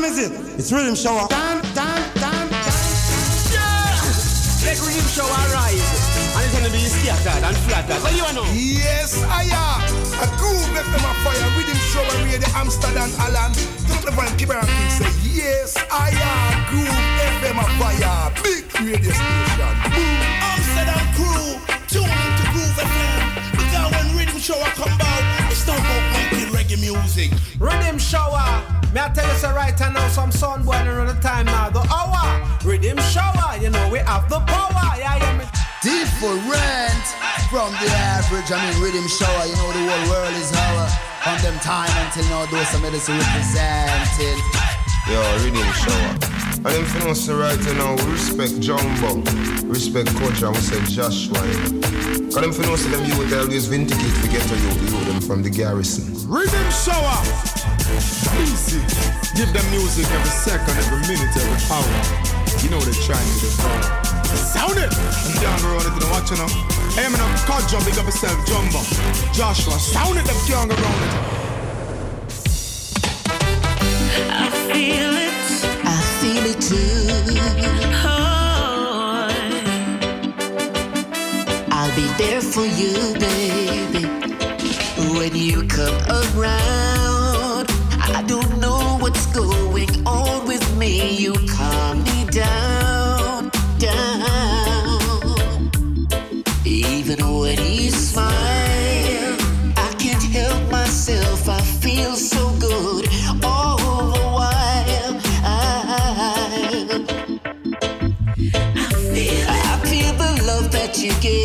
time is it? It's Riddim Shower. Time, time, time, time. Yeah! Let Riddim Shower rise. And it's gonna be scattered and flattered. What do you know? Yes, I am. A groove FM a fire. Riddim Shower radio Amsterdam Alan. Turn up the volume, keep it on say, yes, I am. Groove FM a fire. Big radio station. Boom. Amsterdam crew. Tune into Groove FM. Because when Riddim Shower come out, it's not about making reggae music. Riddim Shower. Me I tell you so right now, some sun boy around the time now. The hour, Riddim Shower. You know we have the power. Yeah, yeah. Me. Different from the average. I mean, Riddim Shower. You know the whole world is our on them time until now. Those some medicine represented. Yo, Riddim Shower. And them for us right now, we respect Jumbo, respect Coach, and we say Joshua. Cause them for us them youth always vindicate to get to you, you them from the garrison. Riddim Shower. Easy. Give them music every second, every minute, every hour. You know they're trying to do Sound it! And down the road, if you don't watch enough. Hey, I'm in a car jump, big up yourself, Jumbo. Joshua, sound it, them can't around it. I feel it. You, baby. When you come around, I don't know what's going on with me, you come you give.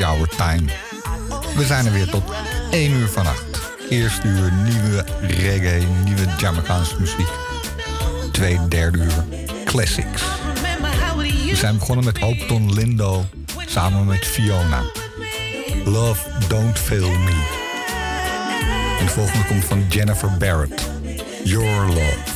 Shower Time. We zijn er weer tot 1 uur vannacht. Eerste uur nieuwe reggae, nieuwe Jamaicaanse muziek. Tweede, derde uur classics. We zijn begonnen met Hopeton Lindo samen met Fiona. Love Don't Fail Me. En de volgende komt van Jennifer Barrett. Your Love.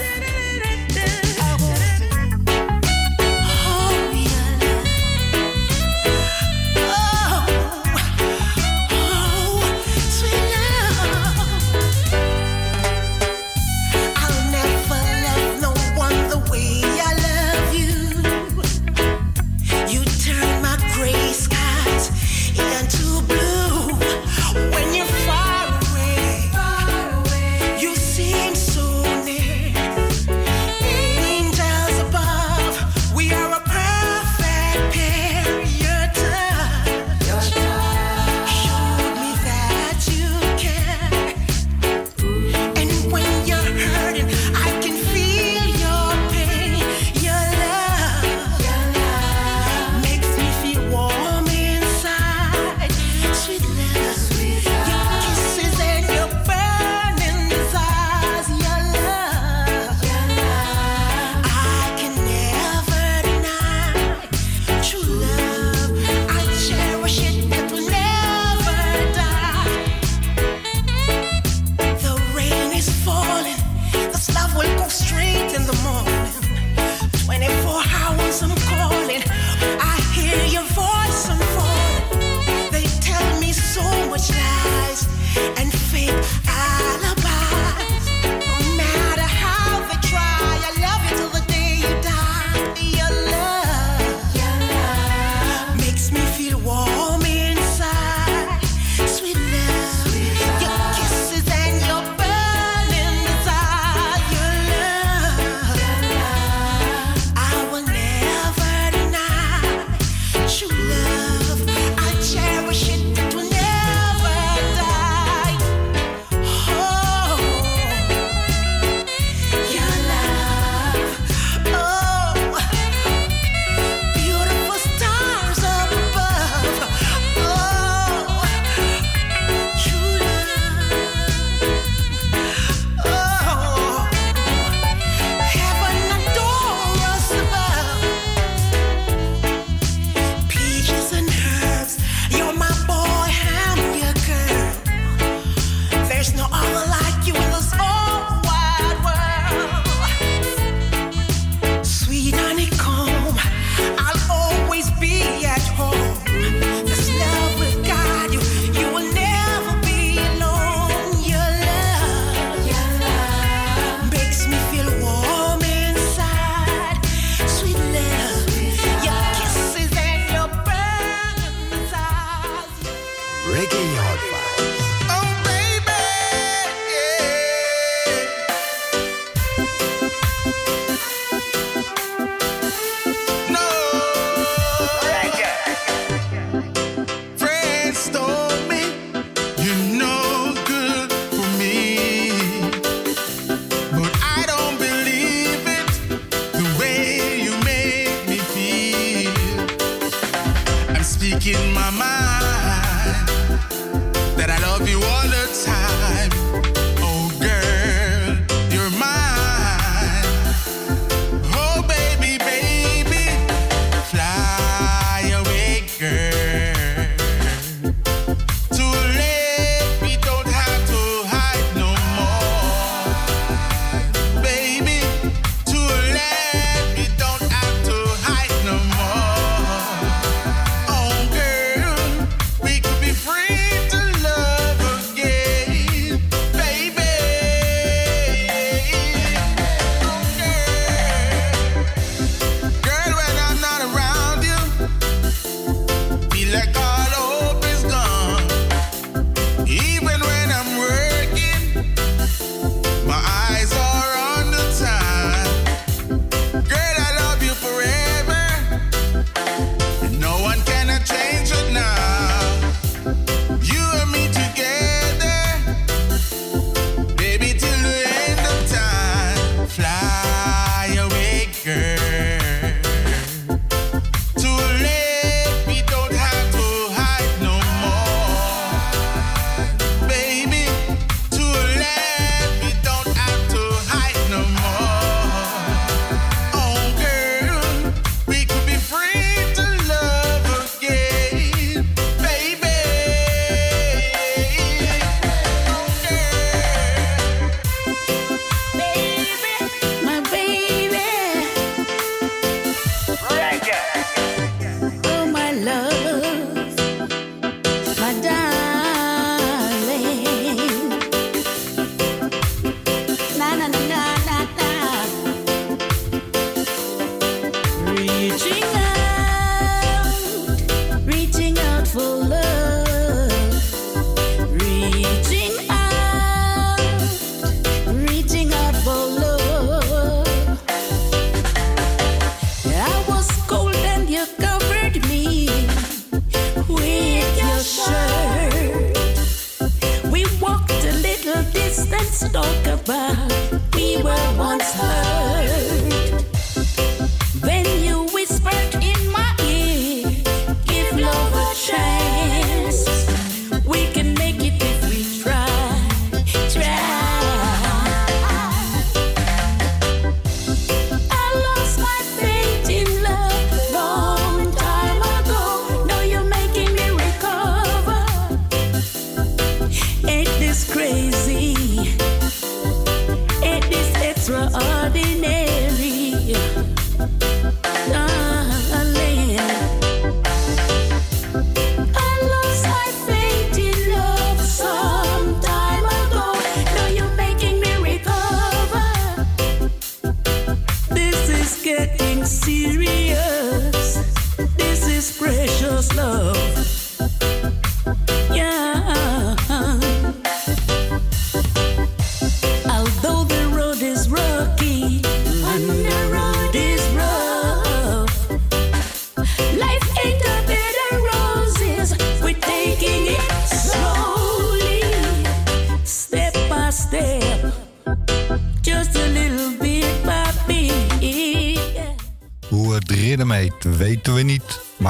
precious love.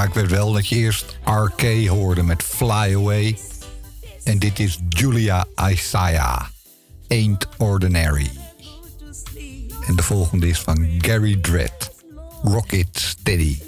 Ik weet wel dat je eerst RK hoorde met Fly Away. En dit is Julia Isaiah, Ain't Ordinary. En de volgende is van Gary Dredd, Rocket Steady.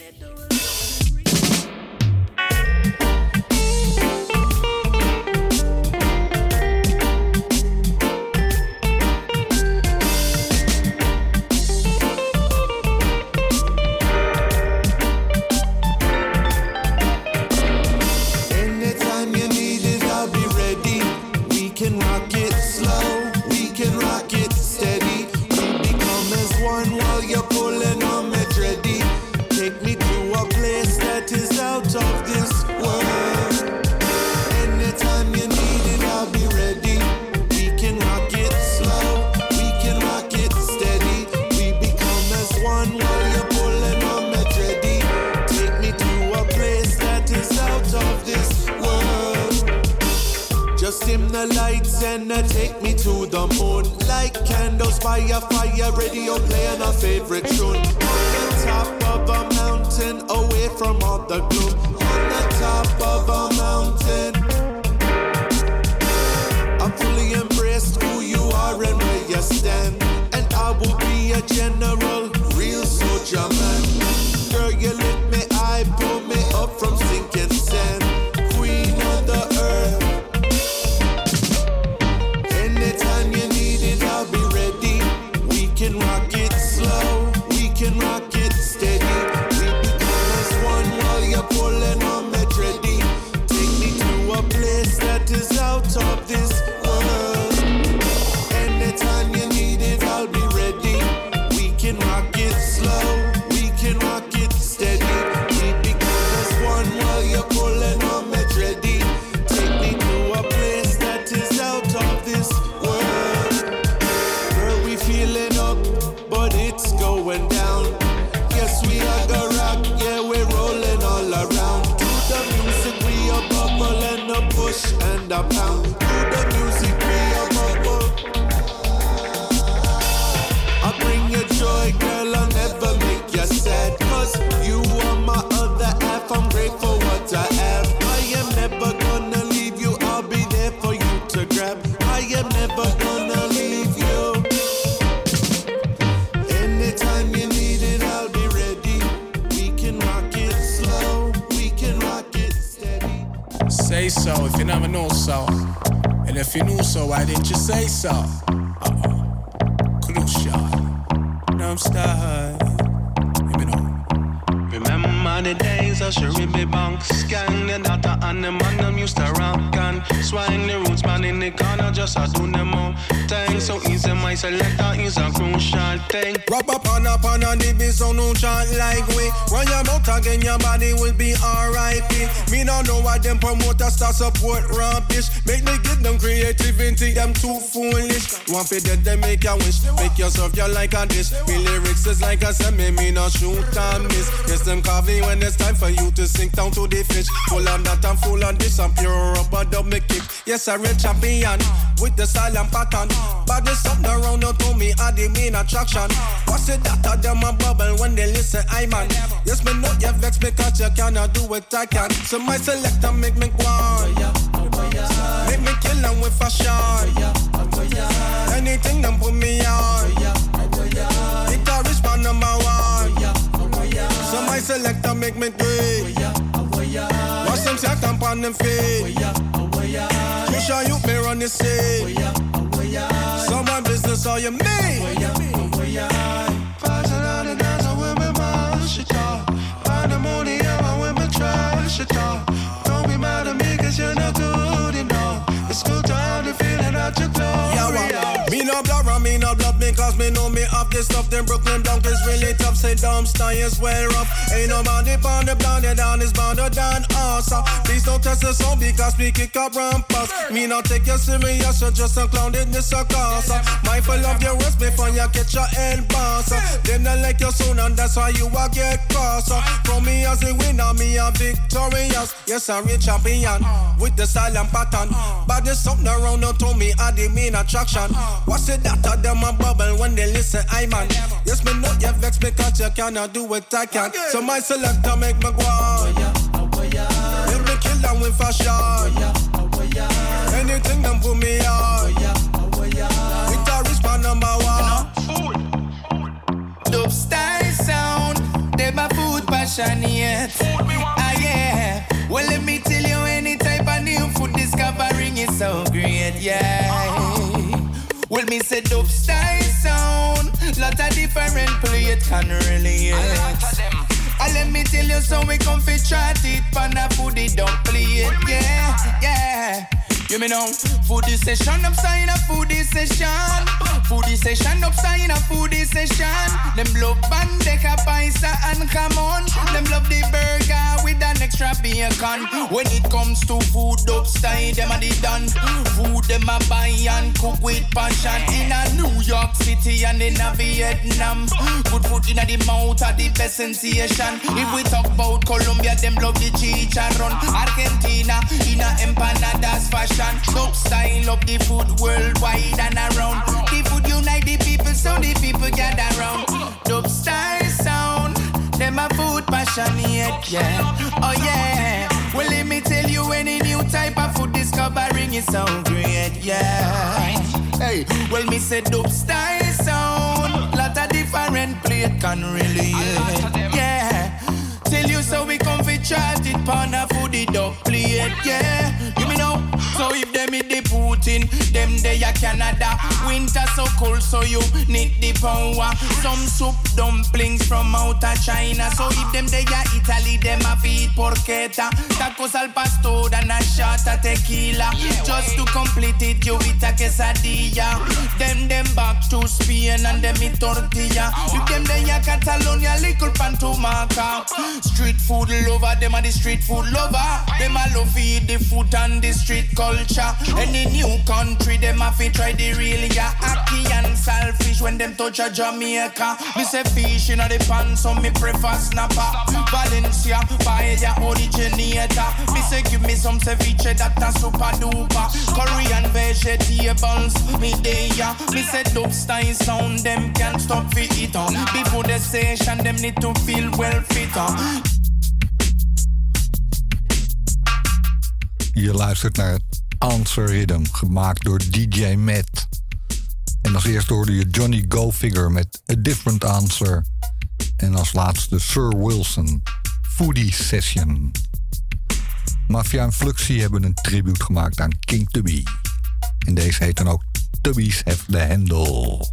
Now take me to the moon. Like candles by a fire Radio playing our favorite tune. On the top of a mountain Away from all the gloom. On the top of a mountain. I'm fully embraced who you are and where you stand. And I will be a general Real soldier man. And if you knew so, why didn't you say so? Uh-oh. Crucial. Dumb style. Let me know. Remember the days of Sharibi Banks Gang the data and the man them used to rock and Swing the roots man in the corner just a do them all Thing so easy my selector is a crucial thing Rub up on up on a DB so no chant like we Run your mouth again your body will be alright Me don't know why them promoters start support rampish Make me give them creativity them too foolish. Want to dead they make a wish. Make yourself you like a dish. Me lyrics is like a semi me no shoot and miss. Yes them coffee when it's time for you to sink down to the fish. Full on that and full on this I'm pure a double kick. Yes a real champion with the style and pattern. But there's something around you to me I the main attraction. What's it that of them a bubble when they listen I man? Yes me know you vex because you cannot do what I can. So my selector make me go Make me kill them with fashion Anything them put me on. Guitarist man number one. So my selector make me do Watch them set up on them feet. Push on you, me run the scene Someone business all you mean the feeling that you're this stuff Them Brooklyn Blanc is really tough, say dumb is well rough Ain't no dip on the block, they down is bounder than us uh. Please don't test the song because we kick up rampers Me not take you serious, you're just a clown in the circus uh. Mindful of your words before you get your end boss uh. Them not like your son and that's why you a get cross uh. From me as a winner, me a victorious Yes, I'm a champion with the style and pattern But there's something around you to me, I the main attraction What's it that of them a bubble when they listen, I man. Yes, me know you vex me because you cannot do what I can. So my selector make me go on. Make me kill them with fashion Anything them put me on. Guitarist man number one Dope style sound, they my food passionate. Ah yeah. Well let me tell you, any type of new food discovering is so great, yeah. Well me say dope style sound, lot of different play it can relate. Ah, let me tell you, so we come fi try it, pan a don't play it, yeah, yeah. You me know, foodie session upside a foodie session. Foodie session upside a foodie session. Them love bandeja paisa and come on. Them love the burger with an extra bacon. When it comes to food upside, them a the done. Food them a buy and cook with passion. In a New York City and in a Vietnam. Good food in a the mouth are the best sensation. If we talk about Colombia, them love the chicharron. Argentina, in a empanadas fashion. Dope style of the food worldwide and around. The food unite the people, so the people gather round. Dope style sound, them a food passionate, yeah. Oh yeah. Well, let me tell you, any new type of food discovering is so great, yeah. Hey, well, me say dope style sound, lot a different plate can really. Yeah. Tell you so we come fi charge it pan a foodie dog plate. Yeah. You me know. So if them in the Putin, them they a Canada. Winter so cold, so you need the power. Some soup dumplings from out of China. So if them they a Italy, them a feed porchetta. Tacos al pastor and a shot of tequila. Just to complete it, you eat a quesadilla. Them them back to Spain and them eat tortilla. If them they a Catalonia, little pantomaka. Street food lover, them a the street food lover. Them a love feed the food and the street. Any new country, them have to try the real yeah. Aki and selfish when them touch a Jamaica. Me say fish in the pan, so me prefer snapper. Valencia, paella originator. Me say give me some ceviche that a super duper. Korean vegetables, me day ya. Me say dope style sound, them can't stop fi eat on. Before the session, them need to feel well fit uh. Je luistert naar Answer Rhythm, gemaakt door DJ Matt. En als eerste hoorde je Johnny Go Figure met A Different Answer. En als laatste Sir Wilson, Foodie Session. Mafia en Fluxy hebben een tribute gemaakt aan King Tubby. En deze heet dan ook Tubby's Have the Handle.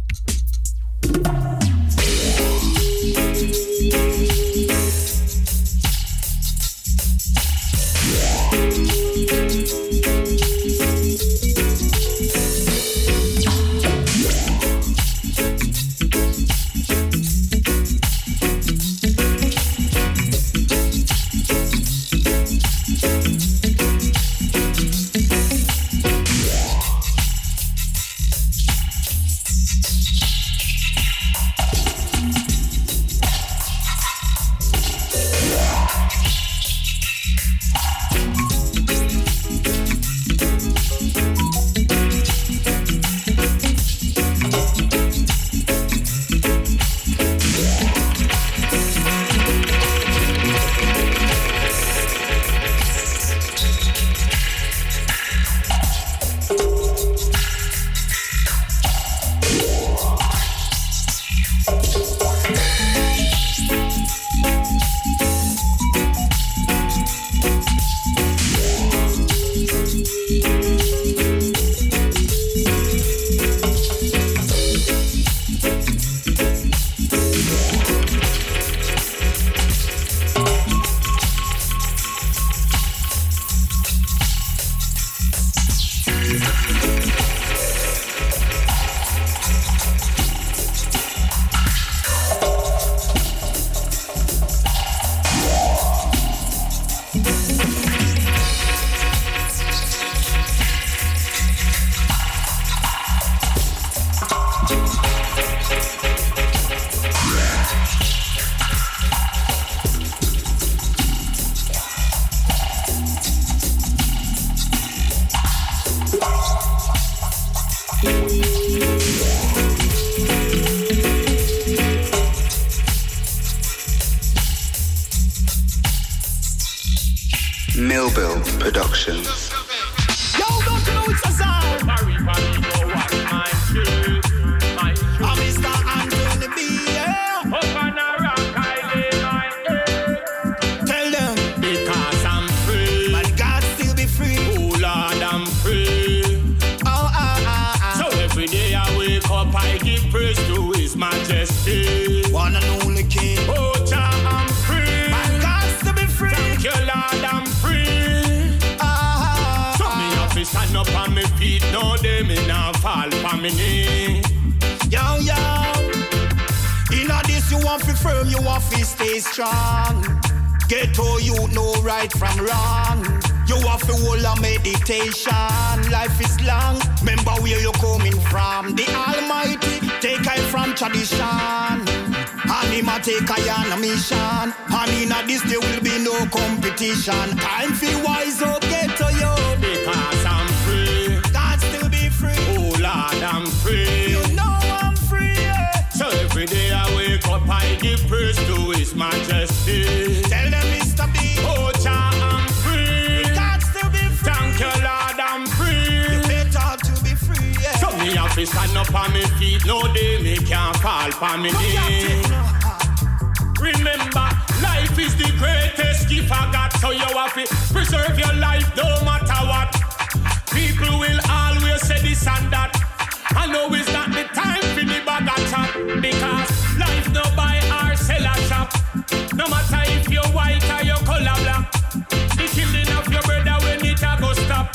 On my feet, no day me not fall for me knee. Yo, yo. In this, you want to firm, you want to stay strong. All you know right from wrong. You have to hold a meditation. Life is long. Remember where you're coming from. The Almighty take I from tradition. And him a take I on a mission. And in a this there will be no competition. Time for wise up, get Tell them Mr. B. Oh, Jah, I'm free. God still be free. Thank you, Lord, I'm free. You better to be free. Yeah. So me have fi stand up on me feet. No day me can't fall for me knee. Remember, life is the greatest gift I got, so you have to preserve your life no matter what. People will always say this and that. I know it's not the time for the bag chat because No matter if you're white or your color black, the killing of your brother when it a go stop.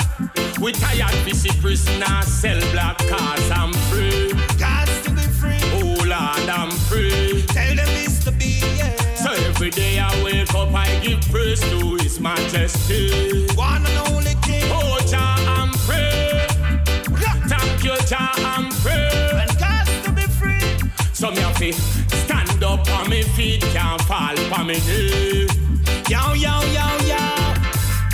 We tired to see prisoners sell black cars. I'm free. God's to be free. Oh Lord, I'm free. Tell them it's to be, yeah. So every day I wake up, I give praise to His Majesty. One and only King. Oh Jah, I'm free. Thank you, Jah, I'm free. And God's to be free. So me have feet, can't fall on me knee. Yo, yo, yo, yo.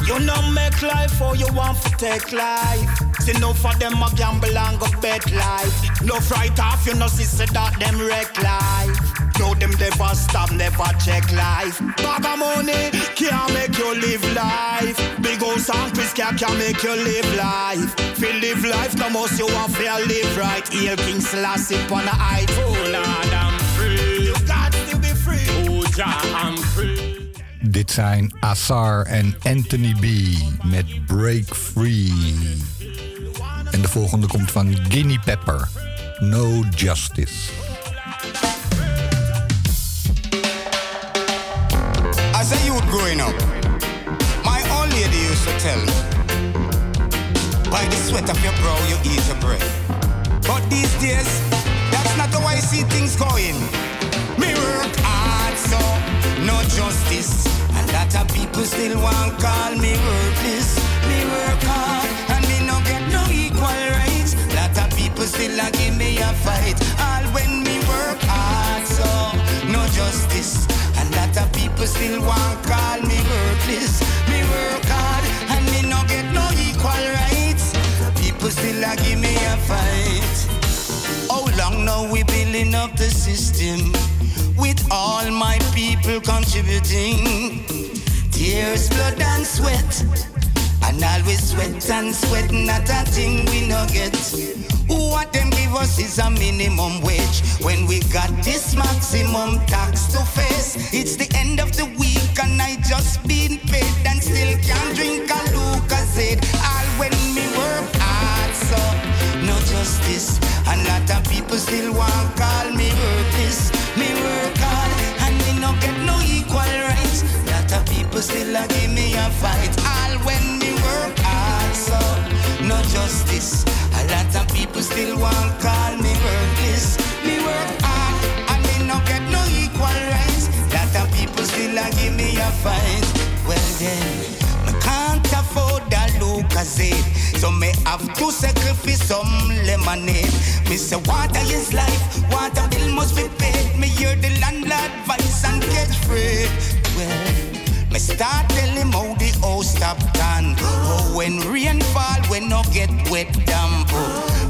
You know make life or you want to take life. See no for them a gamble and go bet life. No fright off, you know sister that them wreck life. No them never stop, never check life. Bag of money can't make you live life. Big old sound Chris can make you live life. Feel live life, no most you want to live right. Here King Selassie on the height. Oh Lord, Jah, I'm. Dit zijn Assar en Anthony B. met Break Free. En de volgende komt van Guinea Pepper. No Justice. As a youth growing up, my old lady used to tell me, by the sweat of your brow you eat your bread. But these days, that's not how I see things going. Me work hard, so no justice. And lot of people still want call me worthless. Me work hard, and me no get no equal rights. Lot of people still a give me a fight. All when me work hard, so no justice. And lot of people still want call me worthless. Me work hard, and me no get no equal rights. People still a give me a fight. How long now we building up the system with all my people contributing tears, blood and sweat, and always sweat and sweat. Not a thing we no get. What them give us is a minimum wage when we got this maximum tax to face. It's the end of the week and I just been paid and still can't drink a Lucozade. All when me work hard, so no justice. And lot of people still want call me worthless. Me work hard and me no get no equal rights. Lot of people still a give me a fight. All when me work hard, so no justice. A lot of people still want call me worthless. Me work hard and me no get no equal rights. Lot of people still a give me a fight. Well then, afford a Lucozade. So me have to sacrifice some lemonade. Me say water is life, water bill must be paid. Me hear the landlord voice and get free. Well, me start tell him how the house stop done. Oh, when rain fall, when no get wet damp.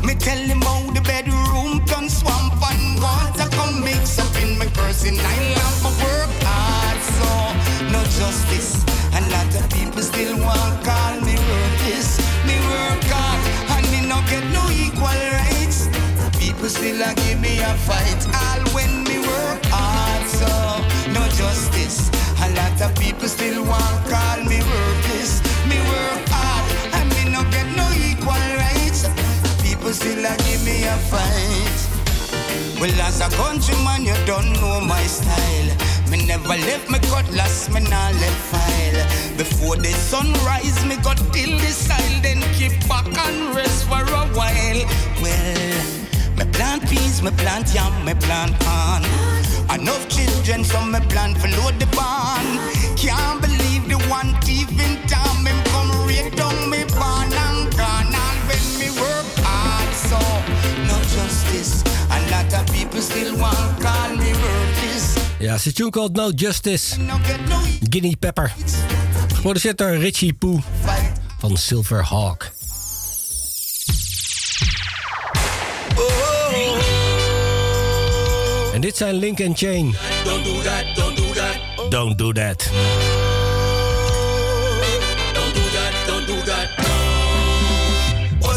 Me tell him how the bedroom turn swamp and water come mix up in my person. I love my work hard, so no justice. Still call me. Me work hard and me get no equal rights. People still a give me a fight. All when me work hard, so no justice. A lot of people still want call me. Me work hard and me get no equal rights. People still a give me a fight. Well, as a countryman, you don't know my style. Me never left me cutlass, me nah left file. Before the sunrise, me got till the side, then keep back and rest for a while. Well, me plant peas, me plant yam, me plant corn. Enough children, so me plant for load the barn. Can't believe the one thief in town, him come right down me barn and gone. All when me work hard, so no justice. A lot of people still want call me worthless. Ja, tune called No Justice. Guinea Pepper. Geproduceerd door Richie Poo van Silver Hawk. En dit zijn Link and Chain. Don't do that, don't do that. Don't do that. Don't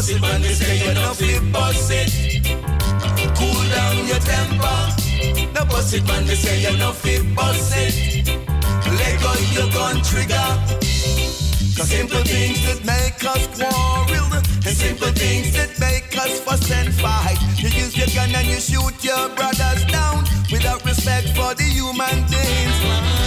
it, man, they say you no fit bust it. Cool down your temper. No bust it, man, they say you no fit bust it. Let go your gun trigger. Simple things that make us quarrel, and simple things that make us fuss and fight. You use your gun and you shoot your brothers down without respect for the human beings.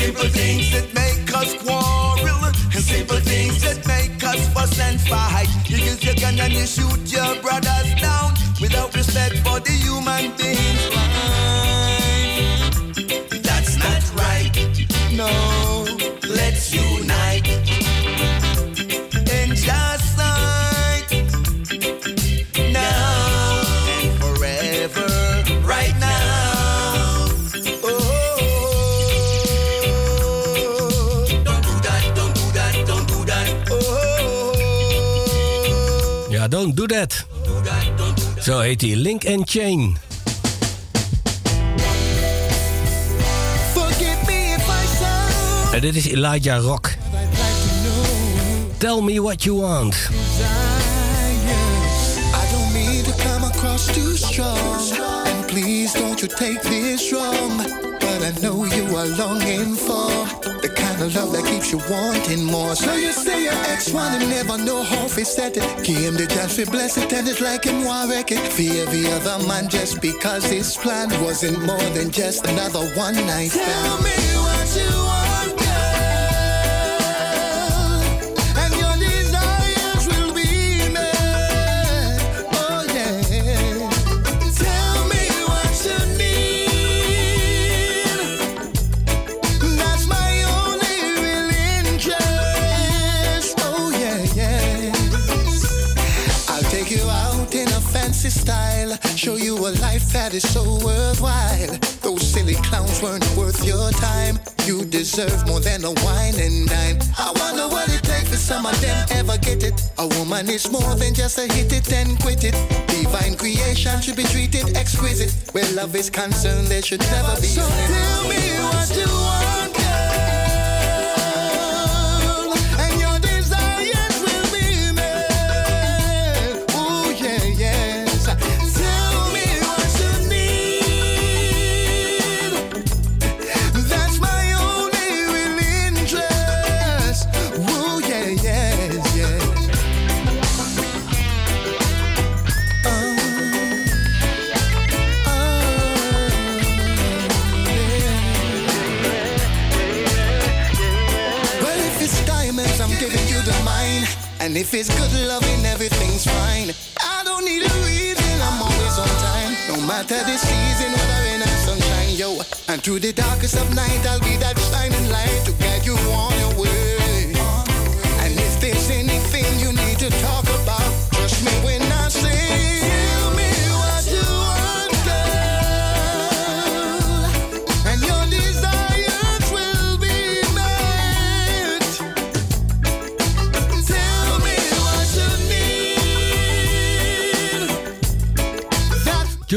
Simple things that make us quarrel And simple things that make us fuss and fight. You use your gun and you shoot your brothers down. Without respect for the human beings Zo heet hij, Link and Chain. En dit is Elijah Rock. Tell me what you want. I don't mean to come across too strong. And please don't you take this wrong. But I know you are longing for the love that keeps you wanting more. So you say your ex wanna never know how to set it. Came the chance to bless it and it's like him want wreck it. For every other man just because his plan wasn't more than just another one night stand. Tell me more a wine and dine. I wonder what it takes for some of them ever get it. A woman is more than just a hit it and quit it. Divine creation should be treated exquisite. Where love is concerned, there should never be. So tell me what you want, if it's good loving, everything's fine. I don't need a reason, I'm always on time. No matter the season, whether rain or sunshine, yo. And through the darkest of night, I'll be that shining light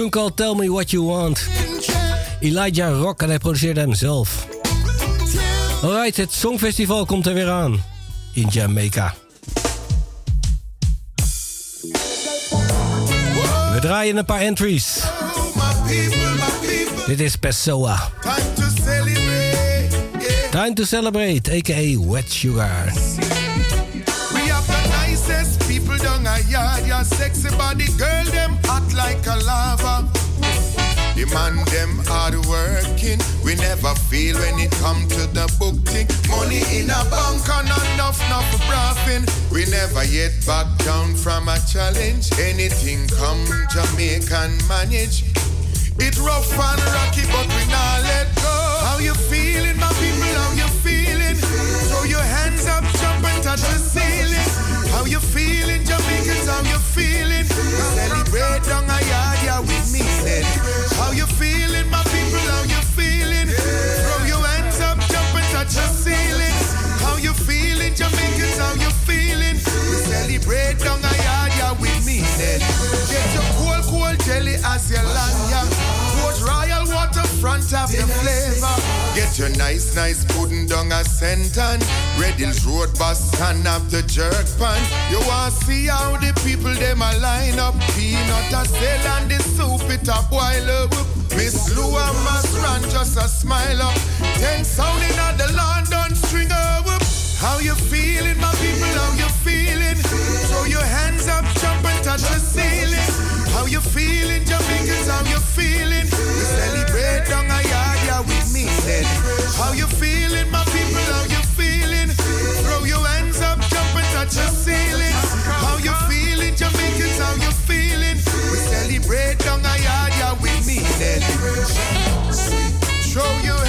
Tune Tell Me What You Want. Elijah Rock en hij produceerde hem zelf. Alright, het Songfestival komt er weer aan. In Jamaica. We draaien een paar entries. Dit is Pessoa. Time to celebrate. A.k.a. Wet Sugar. We have the nicest people down yard. Your sexy body, girl, them hot like a lava. The man them hard working. We never feel when it come to the book thing. Money in a bank and enough, enough braffing. We never yet back down from a challenge. Anything come Jamaican manage. It rough and rocky, but we not let go. How you feeling, my people? How you feeling? Throw your hands up, jump and touch the ceiling. How you feeling, Jamaicans? How you feeling? We celebrate down a yard, yeah, with me then. How you feeling, my people? How you feeling? Up, touch the ceiling. How you feeling, Jamaicans? How you feeling? We celebrate a yard, yeah, with me then. Get your cool jelly as your land, yeah. Port Royal waterfront have the flavor. Get your nice, nice pudding down a senton. Red Hills Road bus and have the jerk pan. You want see how the people them a line up. Peanut a sell and the soup it a boil up. Miss Lou and must run just a smile up. Ten sound in the London string up. How you feeling, my people? How you feeling? Throw your hands up, jump and touch the ceiling. How you feeling, Jamaicans? How you feeling? We celebrate down a yard, yeah, with me then. How you feeling, my people? How you feeling? Throw your hands up, jump and touch the ceiling. How you feeling, Jamaicans? How you feeling? We celebrate down a yard, yeah, with me then. Throw your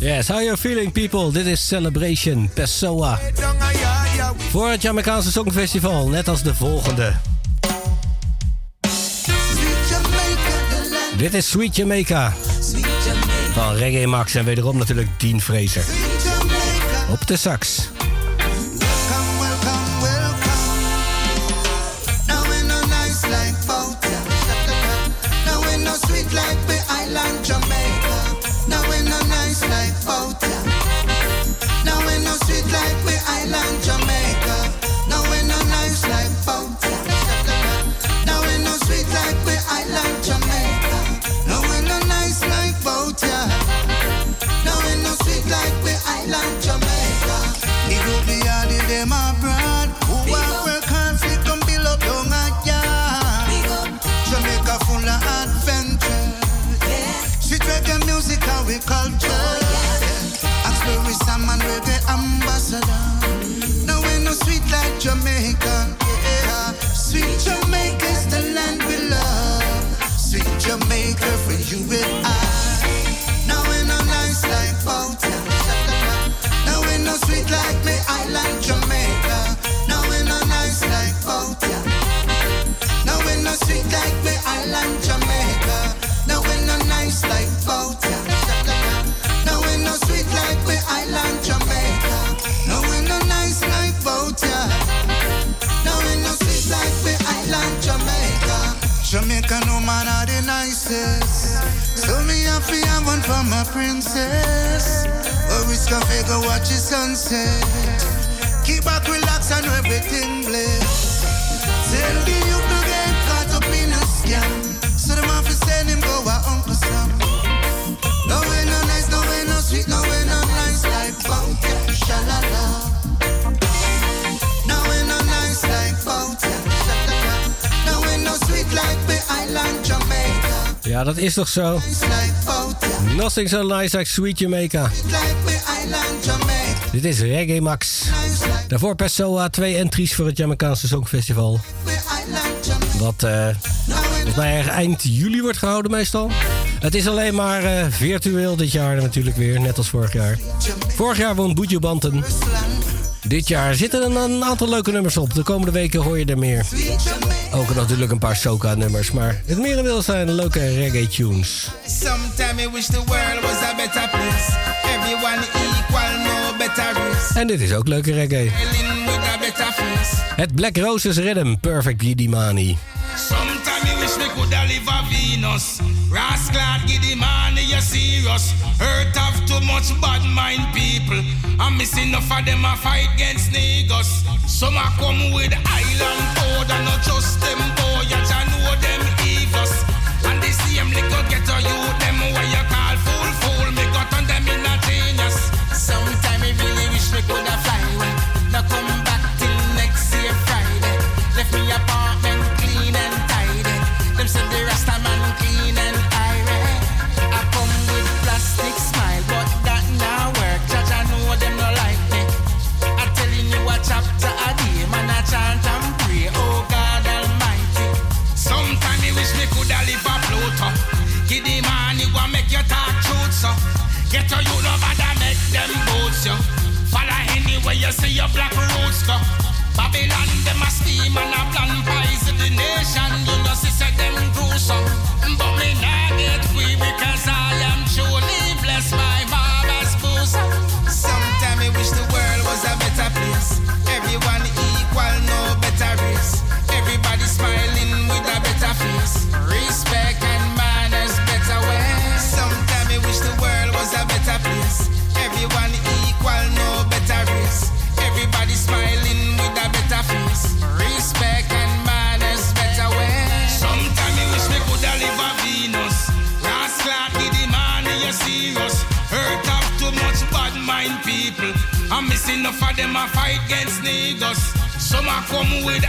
Yes, how you feeling people? Dit is Celebration Pessoa. Voor het Jamaicaanse Songfestival, net als de volgende. Dit is Sweet Jamaica. Van Reggae Max en wederom natuurlijk Dean Fraser. Op de sax. Me have one for my princess. Or risk a figure watch the sunset. Keep back relax and everything blessed. Tell the youth to get caught up in a scam. So them have to send him go a Uncle Sam. No way no nice, no way no sweet, no way no nice like Bounty, shalala. No way no nice like Bounty, shalala. No way no sweet like the island Jamaica. Ja, dat is toch zo? Nothing so nice like Sweet Jamaica. Dit is Reggae Max. Daarvoor Pessoa, twee entries voor het Jamaicaanse Songfestival. Wat uh, eind juli wordt gehouden meestal. Het is alleen maar eh, virtueel dit jaar natuurlijk weer, net als vorig jaar. Vorig jaar won Boetje Banten. Dit jaar zitten er een aantal leuke nummers op. De komende weken hoor je er meer. Ook natuurlijk een paar soca-nummers, maar het merendeel zijn leuke reggae-tunes. En dit is ook leuke reggae. Het Black Roses Rhythm, Perfect Gidimani. Sometimes you wish they could have live a Venus. Rascal Gidimani, you serious. Hurt of too much bad mind people. I'm missing enough of them a fight against niggas. Some are come with island code not just them boy. fight against niggas. Some are come with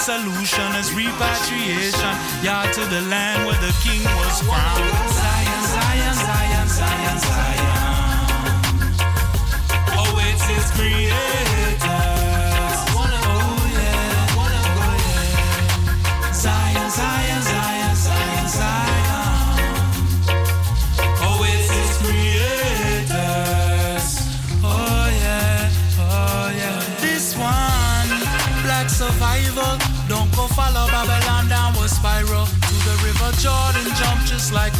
solution is repatriation. Yeah, to the land where the king was crowned. Zion, Zion, Zion, Zion, Zion. Oh, it's his creation.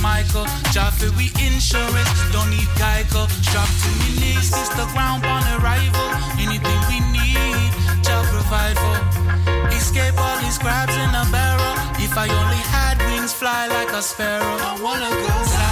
Michael. Jaffa, we insurance, don't need Geico. Strap to me knees, it's the ground on arrival. Anything we need, Jah provide for. Escape all these crabs in a barrel. If I only had wings, fly like a sparrow. I wanna go.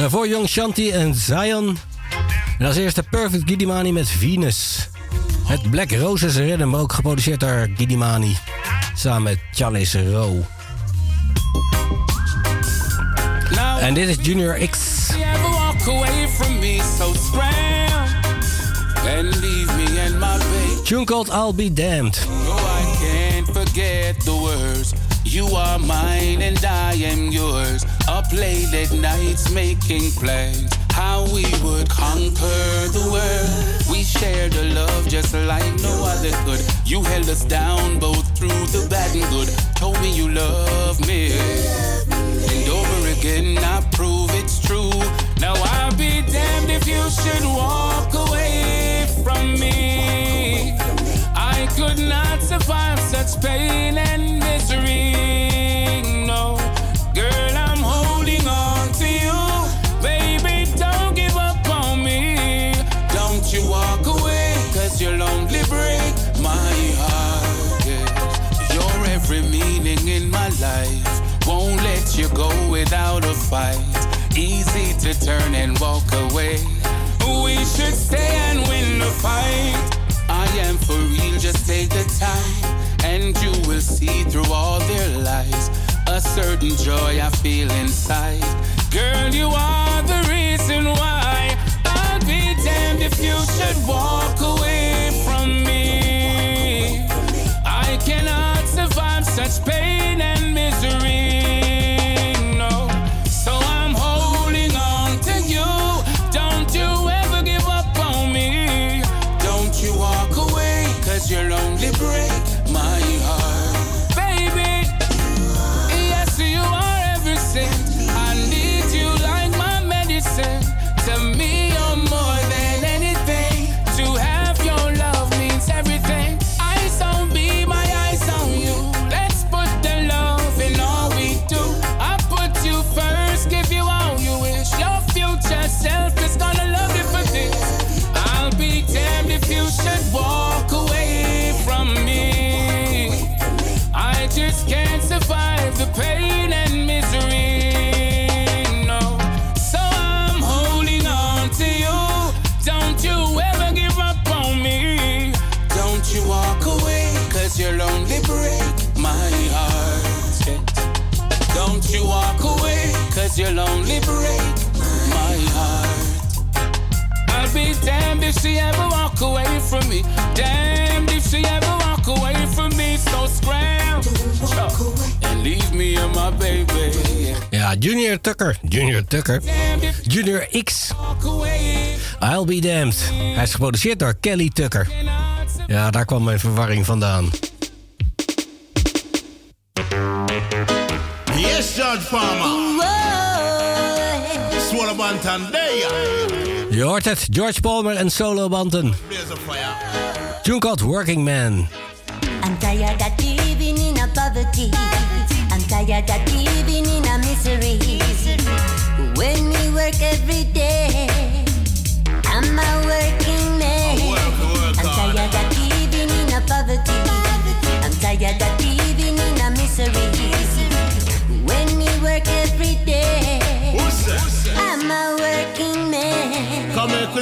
Daarvoor Young Shanti en Zion. En als eerste Perfect Gidimani met Venus. Het Black Roses Rhythm, ook geproduceerd door Gidimani. Samen met Chalice Rowe. En dit is Junior X. Tune called I'll Be Damned. No, I can't forget the words. You are mine and I am yours. Late at nights making plans. How we would conquer the world. We shared a love just like no other could. You held us down both through the bad and good. Told me you love me. And over again I prove it's true. Now I'll be damned if you should walk away from me. I could not survive such pain and misery. You go without a fight. Easy to turn and walk away. We should stay and win the fight. I am for real, just take the time. And you will see through all their lies a certain joy I feel inside. Girl, you are the reason why I'll be damned if you should walk away from me. I cannot survive such pain and misery. You'll only break my heart. I'll be damned if she ever walk away from me. Damned if she ever walk away from me. So scram and leave me and my baby. Ja, Junior Tucker. Junior Tucker. Junior X. I'll Be Damned. Hij is geproduceerd door Kelly Tucker. Ja, daar kwam mijn verwarring vandaan. Yes, Judge Palmer. Solo Banton there. Je hoort het, George Palmer en Solo Banton. Blaze. Tune called Working Man. I'm tired of living in a poverty. I'm tired of living in a misery. When we work every day, I'm a working man. I'm tired of living in a poverty. I'm tired of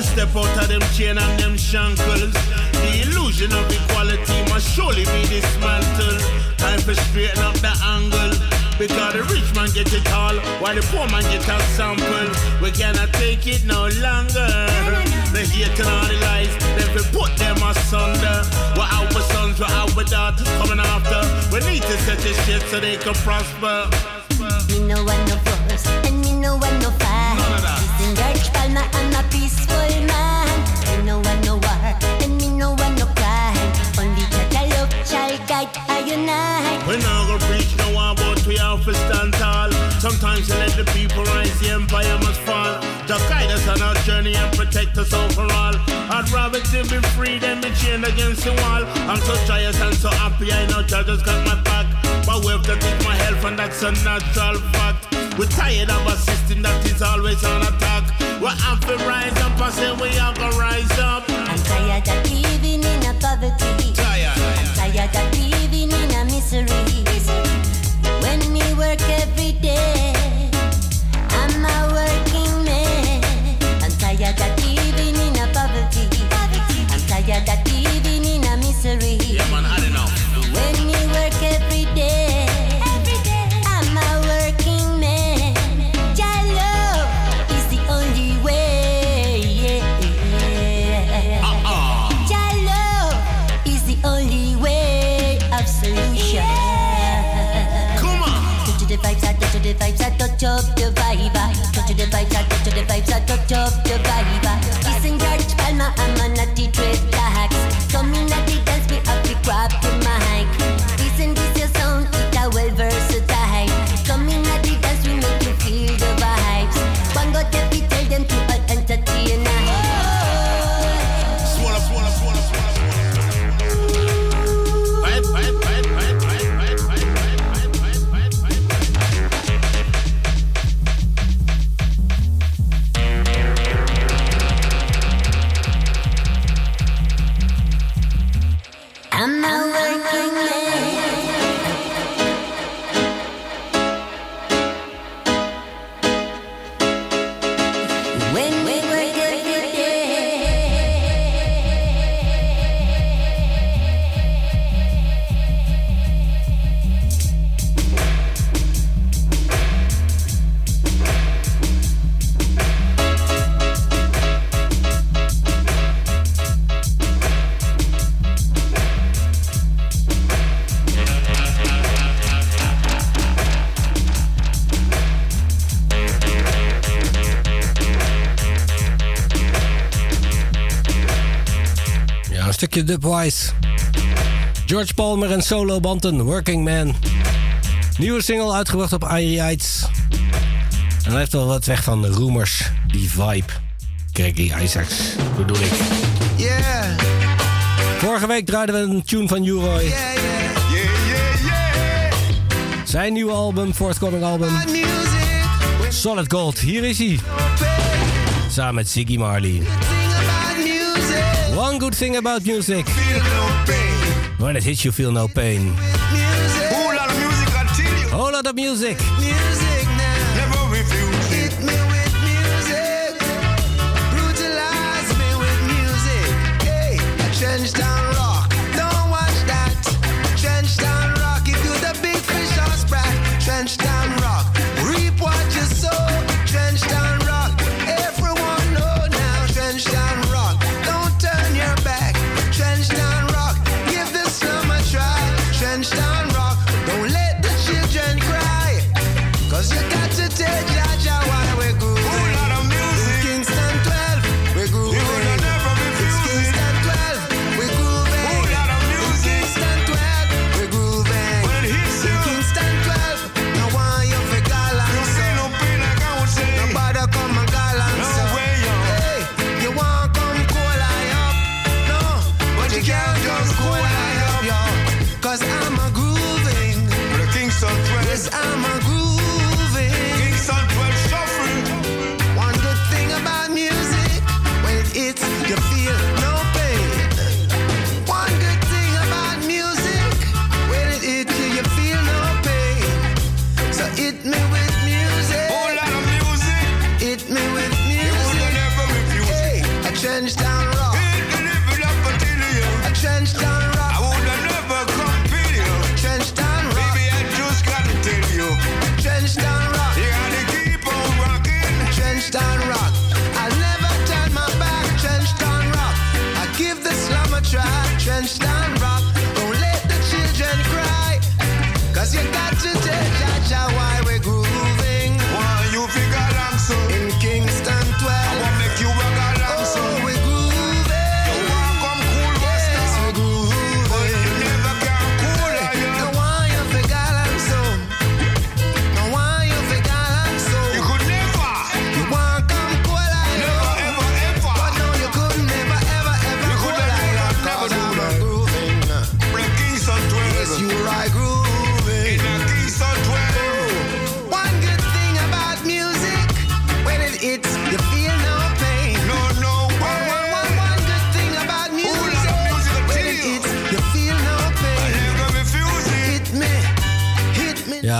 step out of them chain and them shackles. The illusion of equality must surely be dismantled. Time for straighten up the angle. Because the rich man get it all, while the poor man get a sample. We cannot take it no longer. The hate and all the lies, then we put them asunder. We're our sons, we're our daughters coming after. We need to set this shit so they can prosper. Me no want no fuss and me no want no fight. Sometimes you let the people rise, the empire must fall. Guide us on our journey and protect us overall. I'd rather be free than be chained against the wall. I'm so and so happy, I know God got my back. But we have to take my health, and that's natural fact. We're tired of a system that is always on attack. We have to rise up, and say we have to rise up. I'm tired of living in a poverty. Tired. I'm tired of living in a misery. touch up the vibe, I touch the vibes, I touch the vibes, I touch up the vibe. Kissing George Palmer, I'm on a trip. stukje Dubwise. George Palmer en solobanden Working Man. Nieuwe single uitgebracht op Yates. En hij heeft wel wat weg van de Rumors, die vibe. Gregory Isaacs, bedoel ik. Yeah. Vorige week draaiden we een tune van Uroy. Yeah, yeah. Zijn nieuwe album, forthcoming album. Solid Gold, hier is hij. Samen met Ziggy Marley. One good thing about music. When it hits you, feel no pain. Whole lot of music.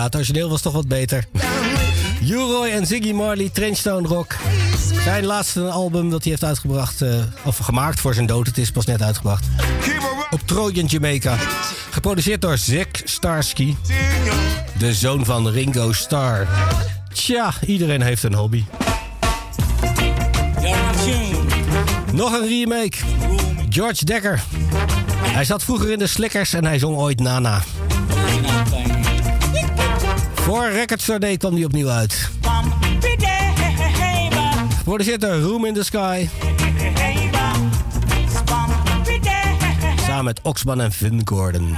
toneel was toch wat beter. Uroy en Ziggy Marley, Trenchstone Rock. Zijn laatste album dat hij heeft uitgebracht, eh, of gemaakt voor zijn dood. Het is pas net uitgebracht. Op Trojan, Jamaica. Geproduceerd door Zack Starsky. De zoon van Ringo Starr. Tja, iedereen heeft een hobby. Nog een remake. George Dekker. Hij zat vroeger in de Slickers en hij zong ooit Nana. Voor Record Store Day kwam die opnieuw uit. Voor de zitter Room in the Sky. Samen met Oxman en Vin Gordon.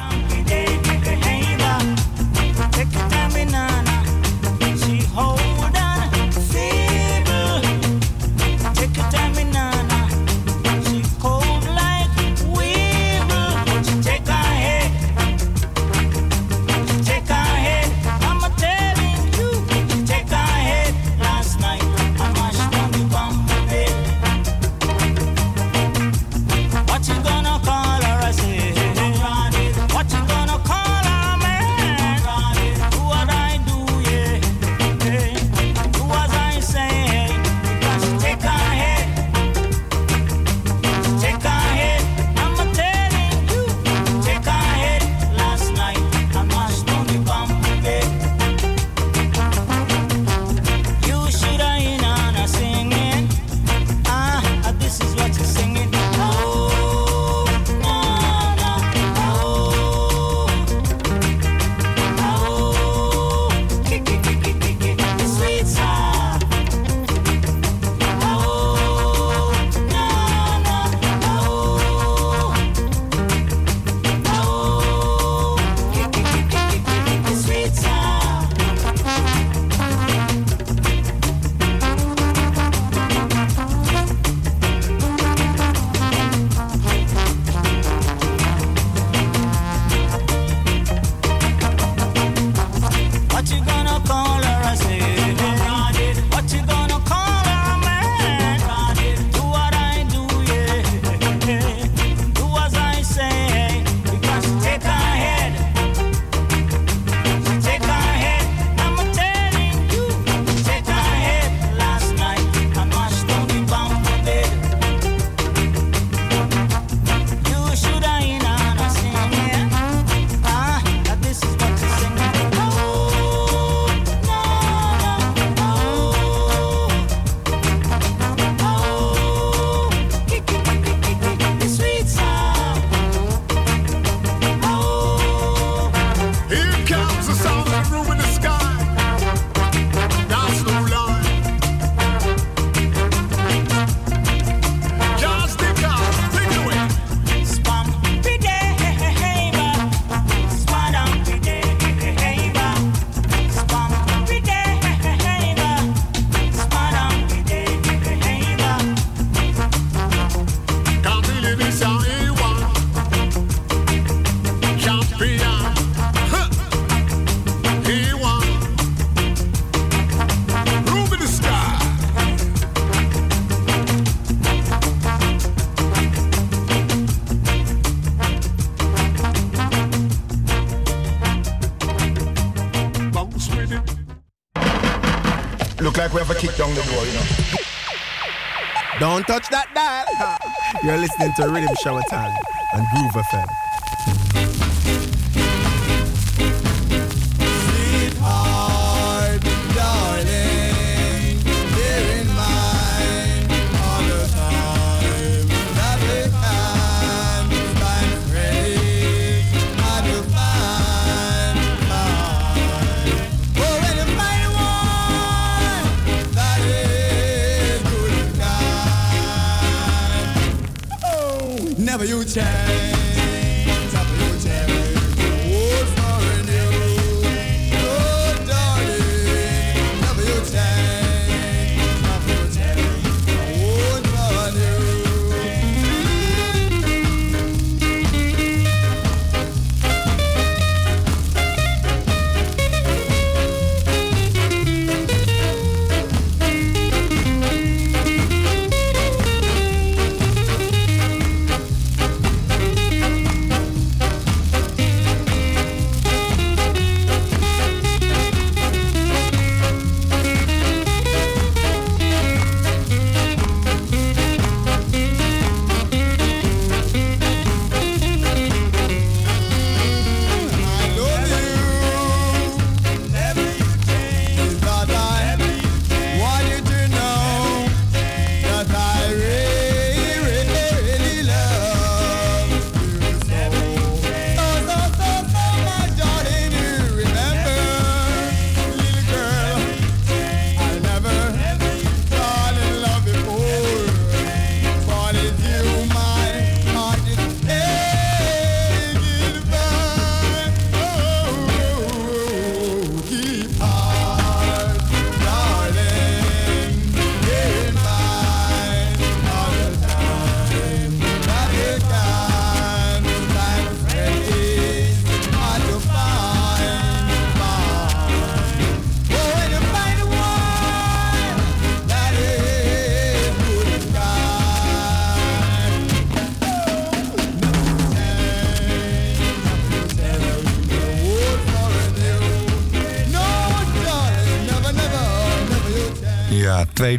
To Riddim Shower time and Groove FM.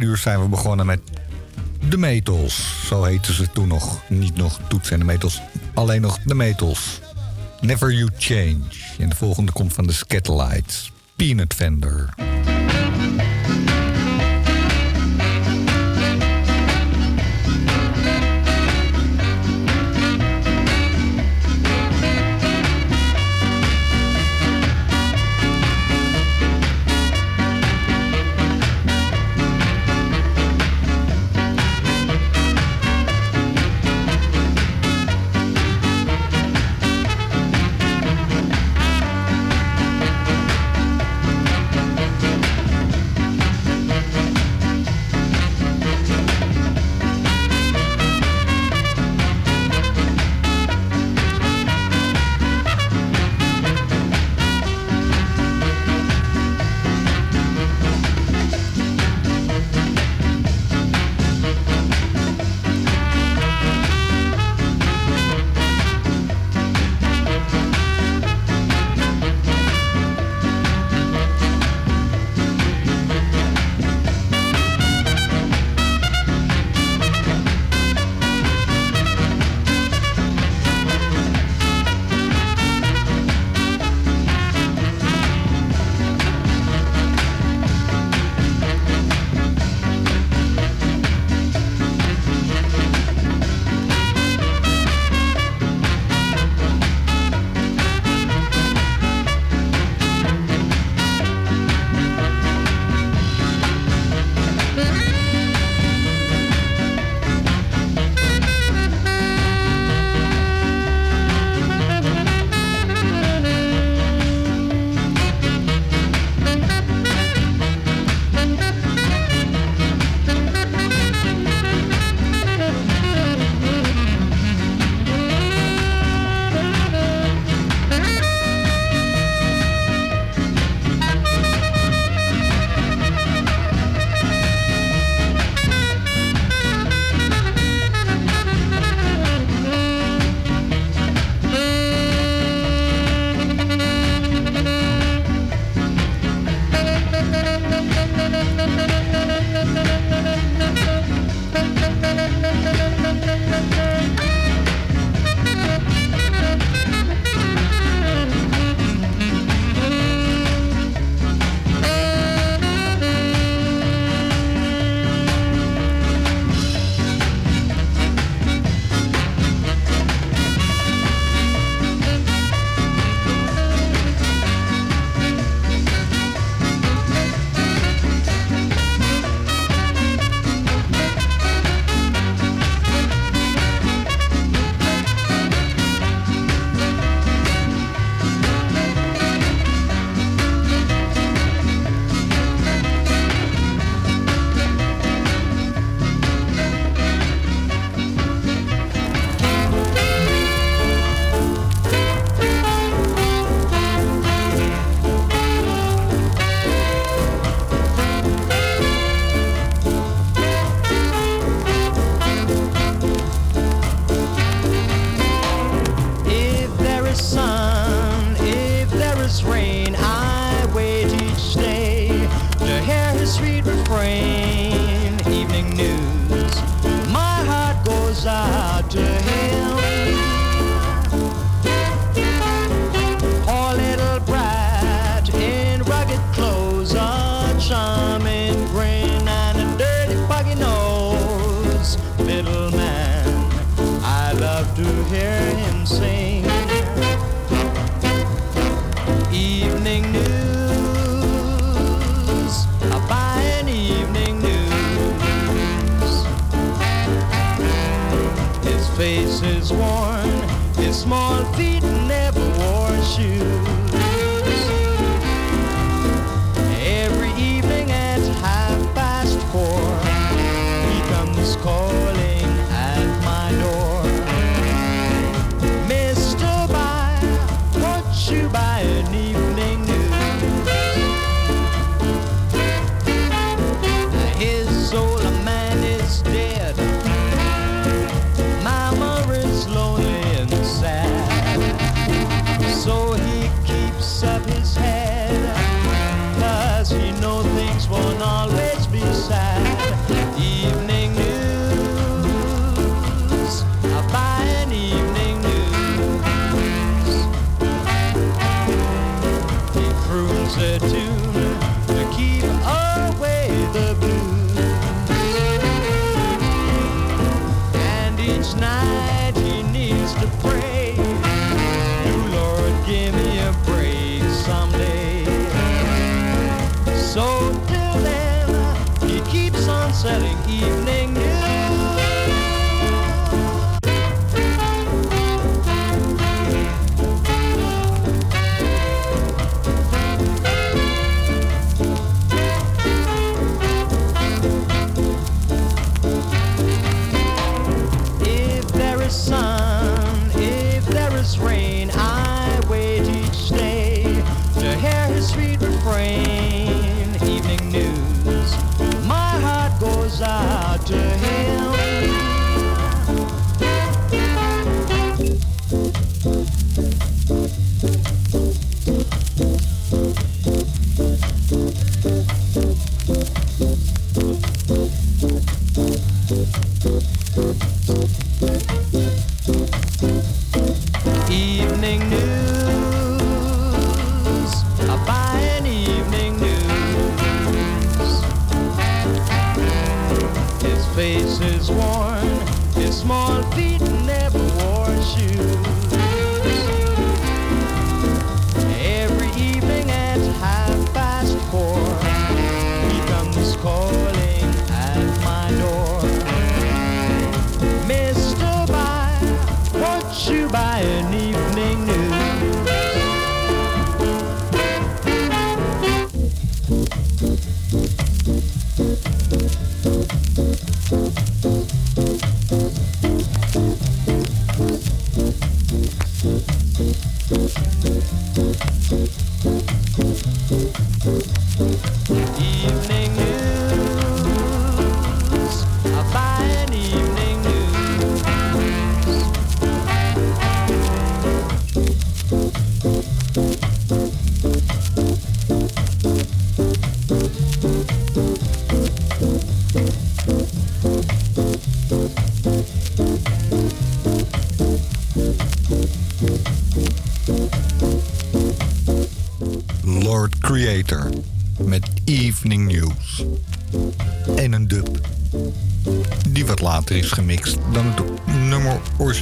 uur zijn we begonnen met de Metals. Zo heten ze toen nog. Niet nog Toets en de Metals, alleen nog de Metals. Never You Change. En de volgende komt van de Scatterlights. Peanut Vendor.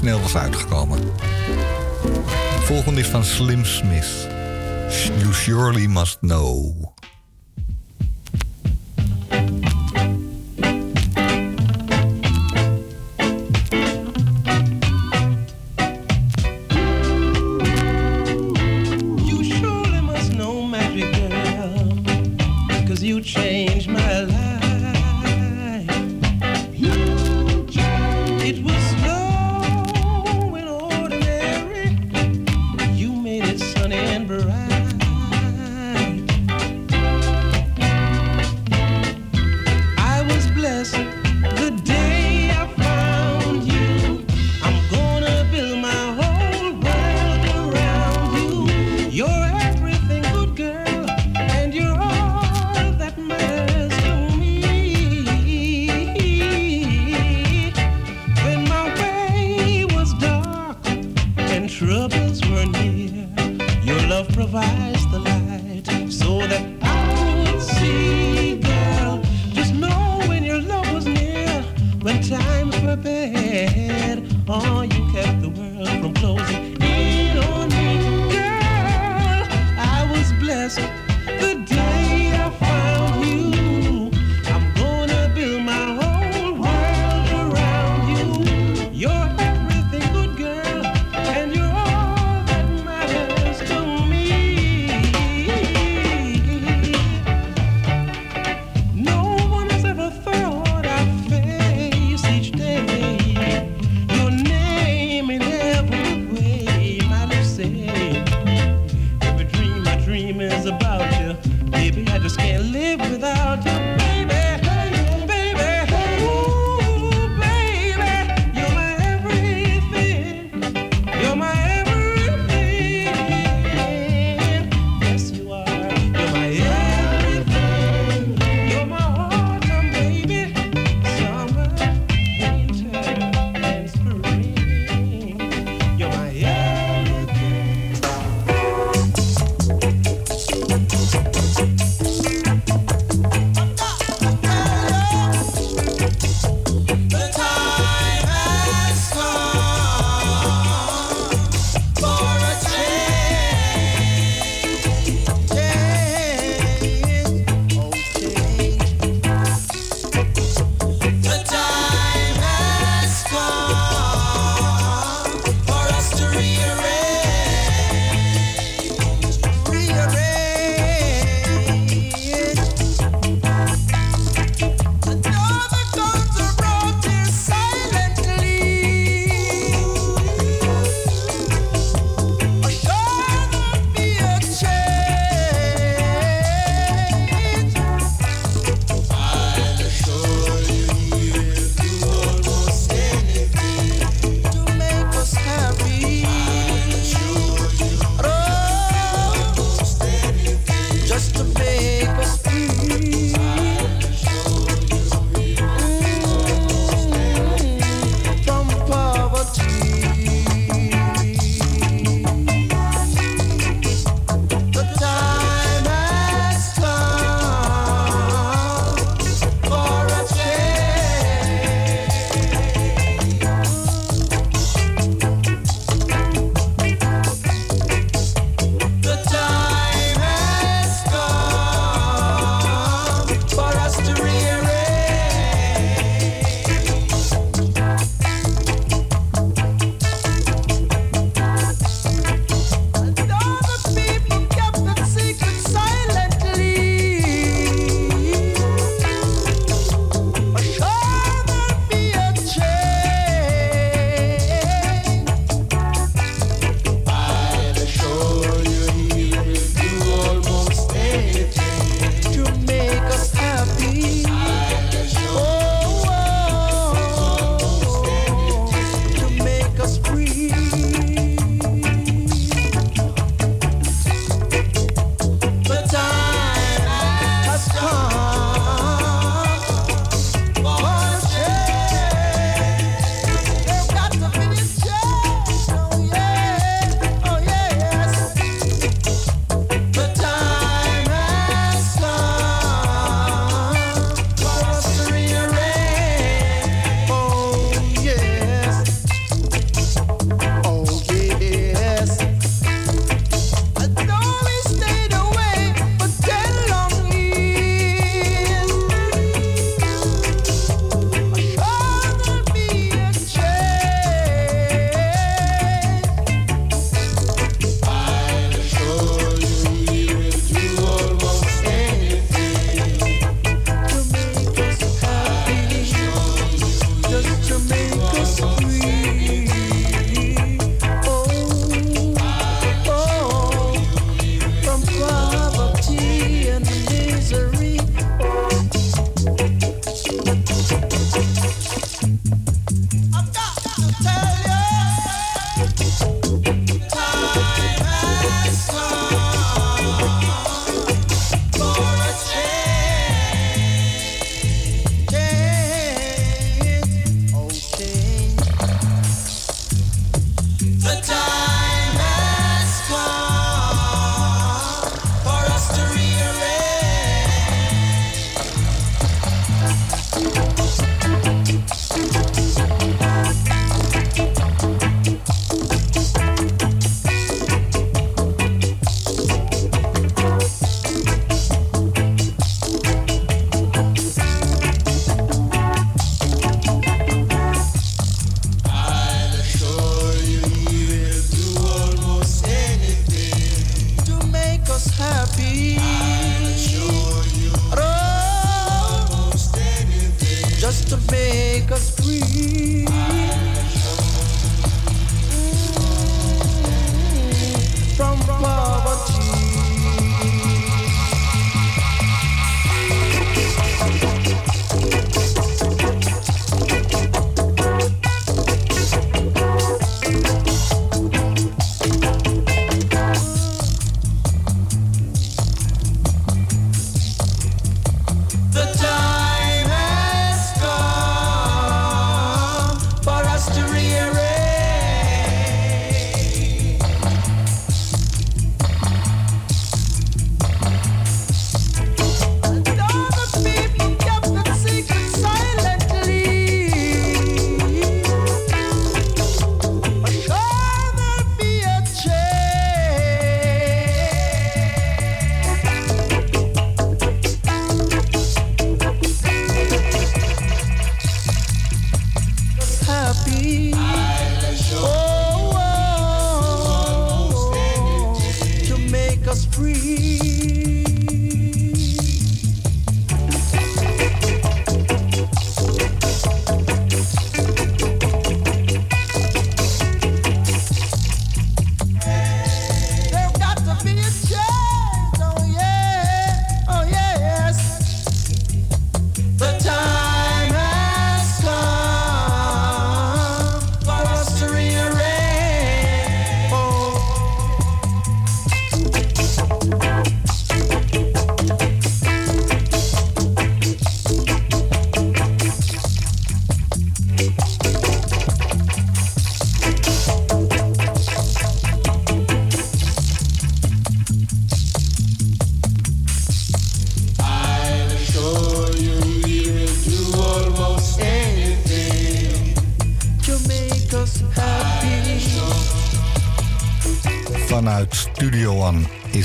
Snel was uitgekomen. De volgende is van Slim Smith. You surely must know.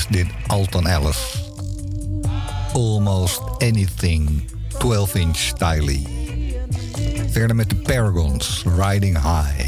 dit Alton Ellis. Almost Anything, 12-inch stylie. Verder met de Paragons, Riding High.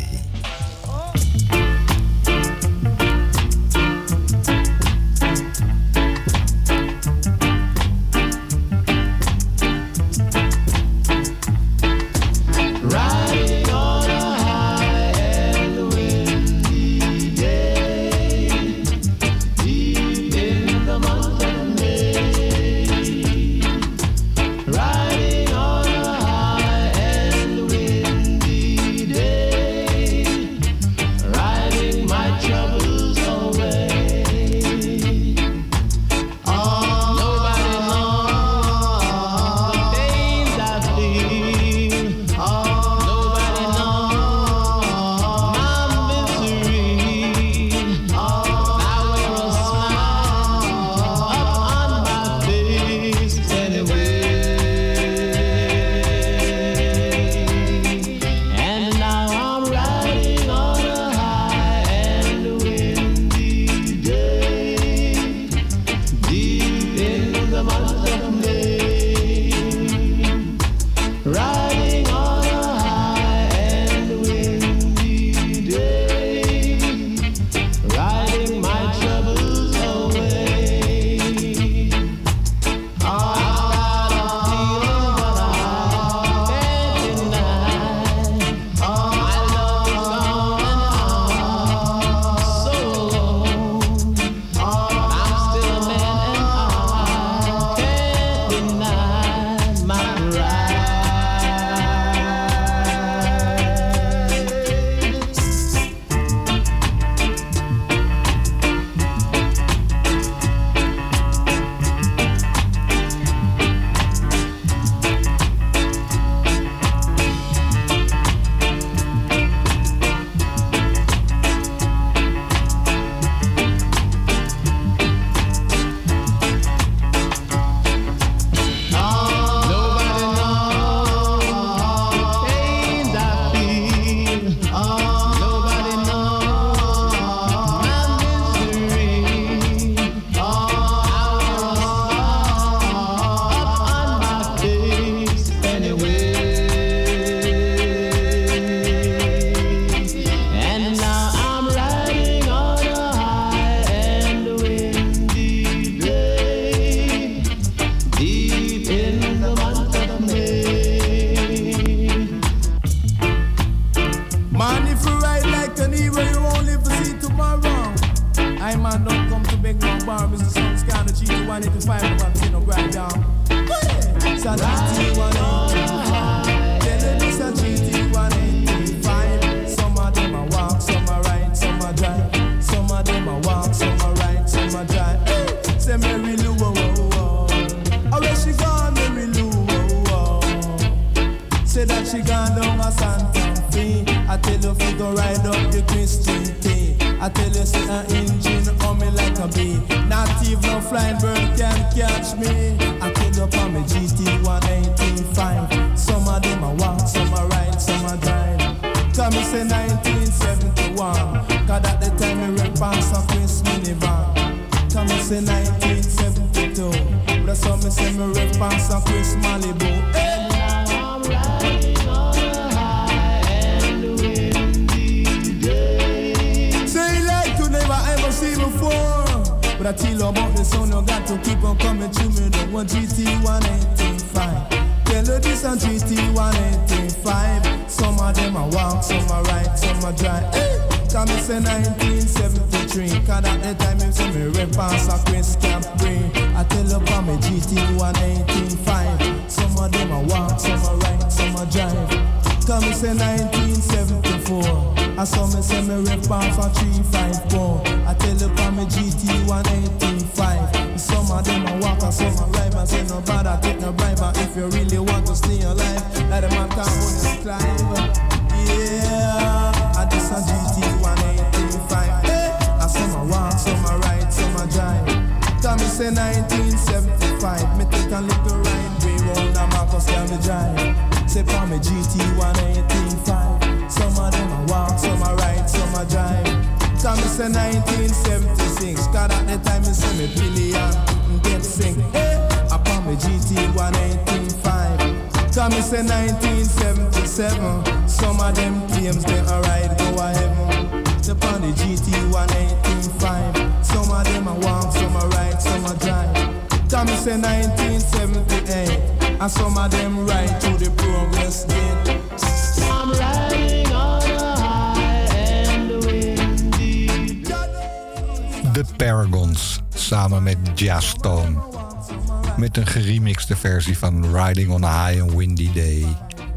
Riding on a High and Windy Day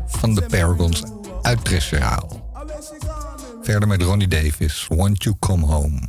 van de Paragons uit Tresserhaal. Verder met Ronnie Davis, Want You Come Home.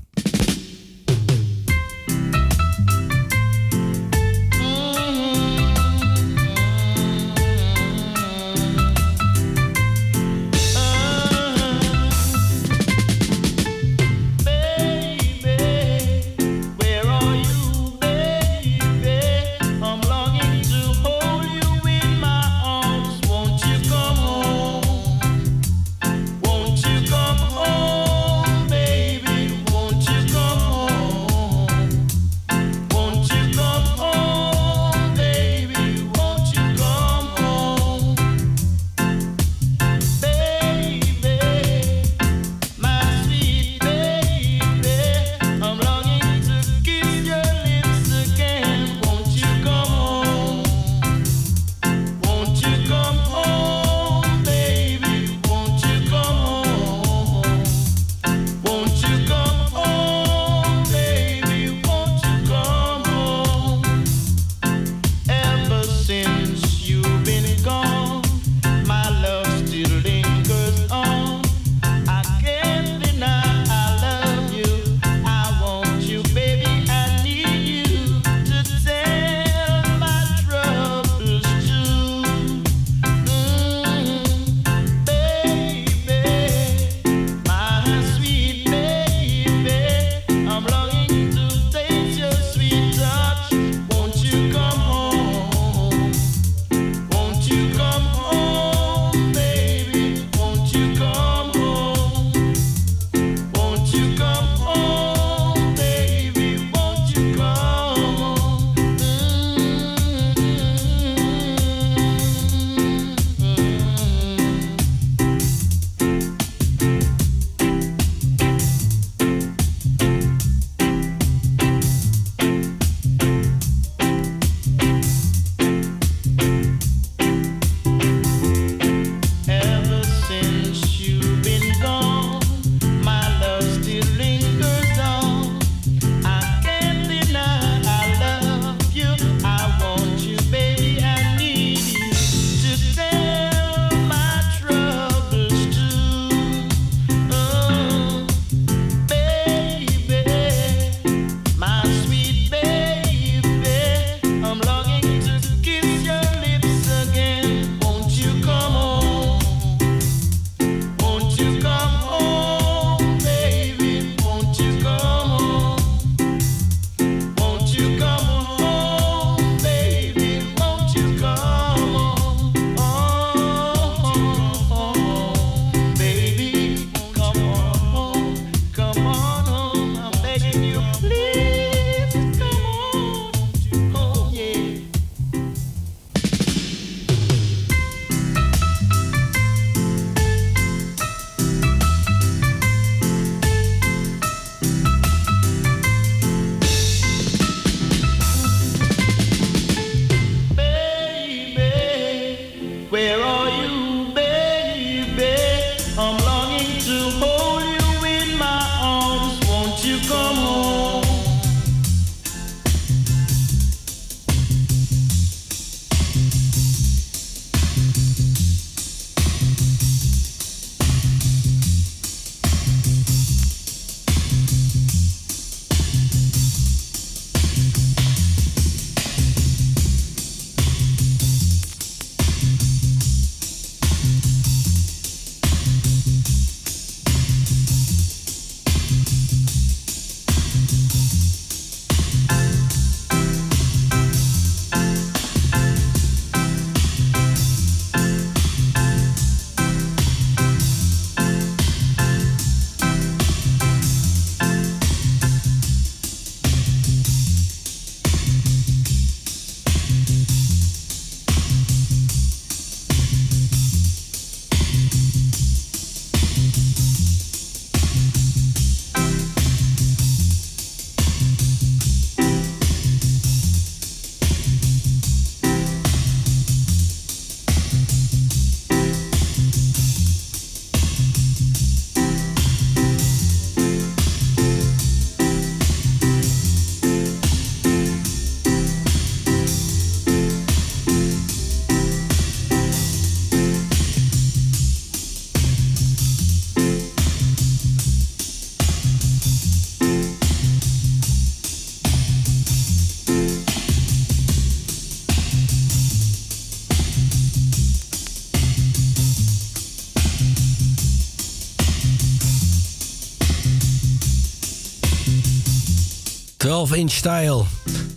12 inch Style.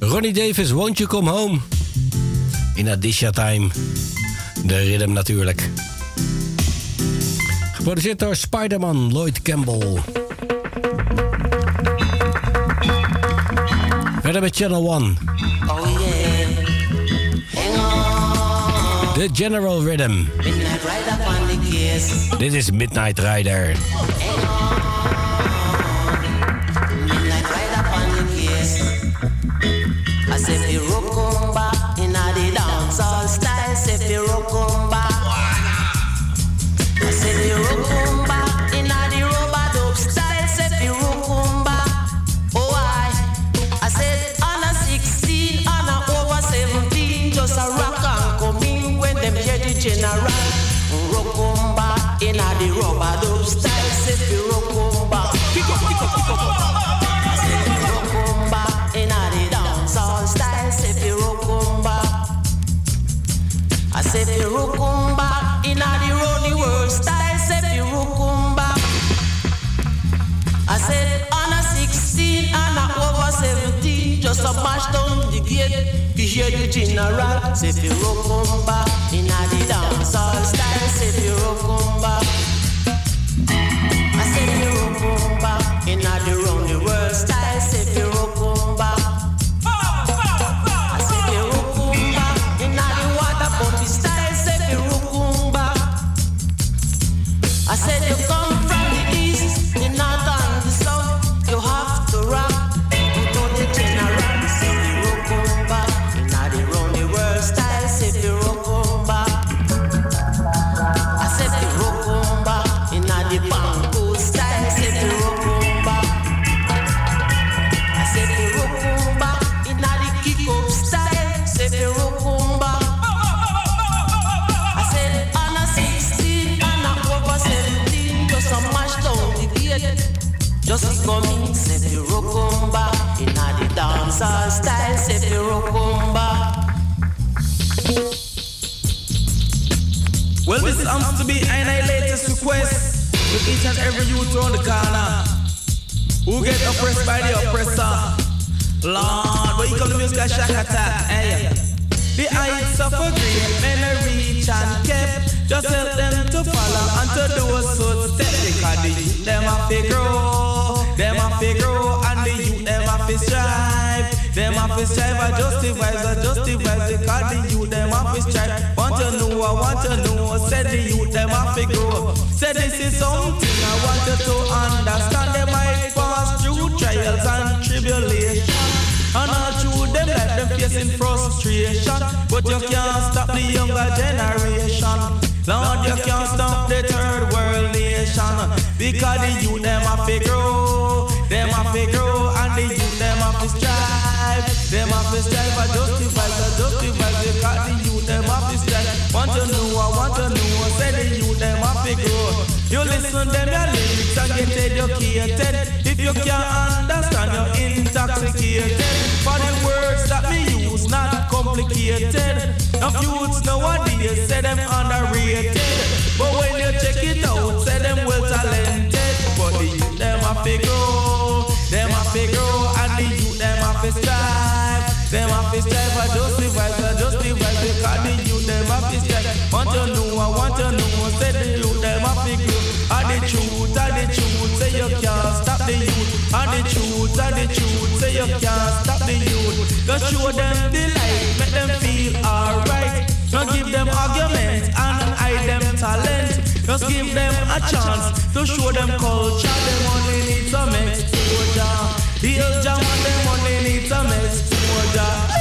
Ronnie Davis, Won't You Come Home? In Adisha Time. De rhythm natuurlijk. Geproduceerd door Spider-Man Lloyd Campbell. Verder met Channel One. Oh yeah. Hang on. The General Rhythm. Midnight Rider Dit is Midnight Rider. City. Hear the general say fi come back inna the dancehall style. Just show them the light, make them feel alright. Don't give them arguments and hide them talent. Just give them a chance to show them culture. They only need some exposure. The old jam and only need some exposure.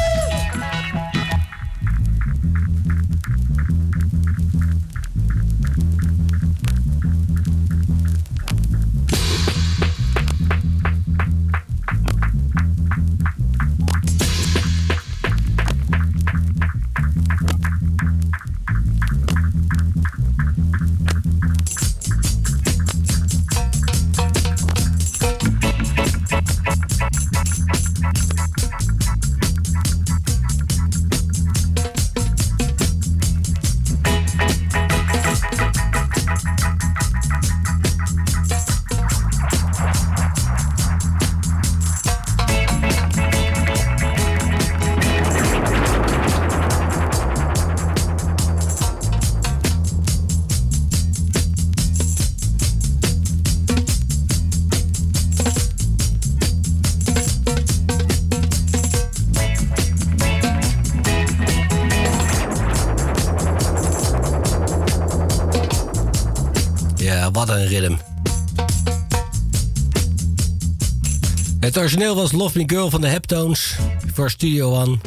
Personeel was Love Me Girl van de Heptones voor Studio One.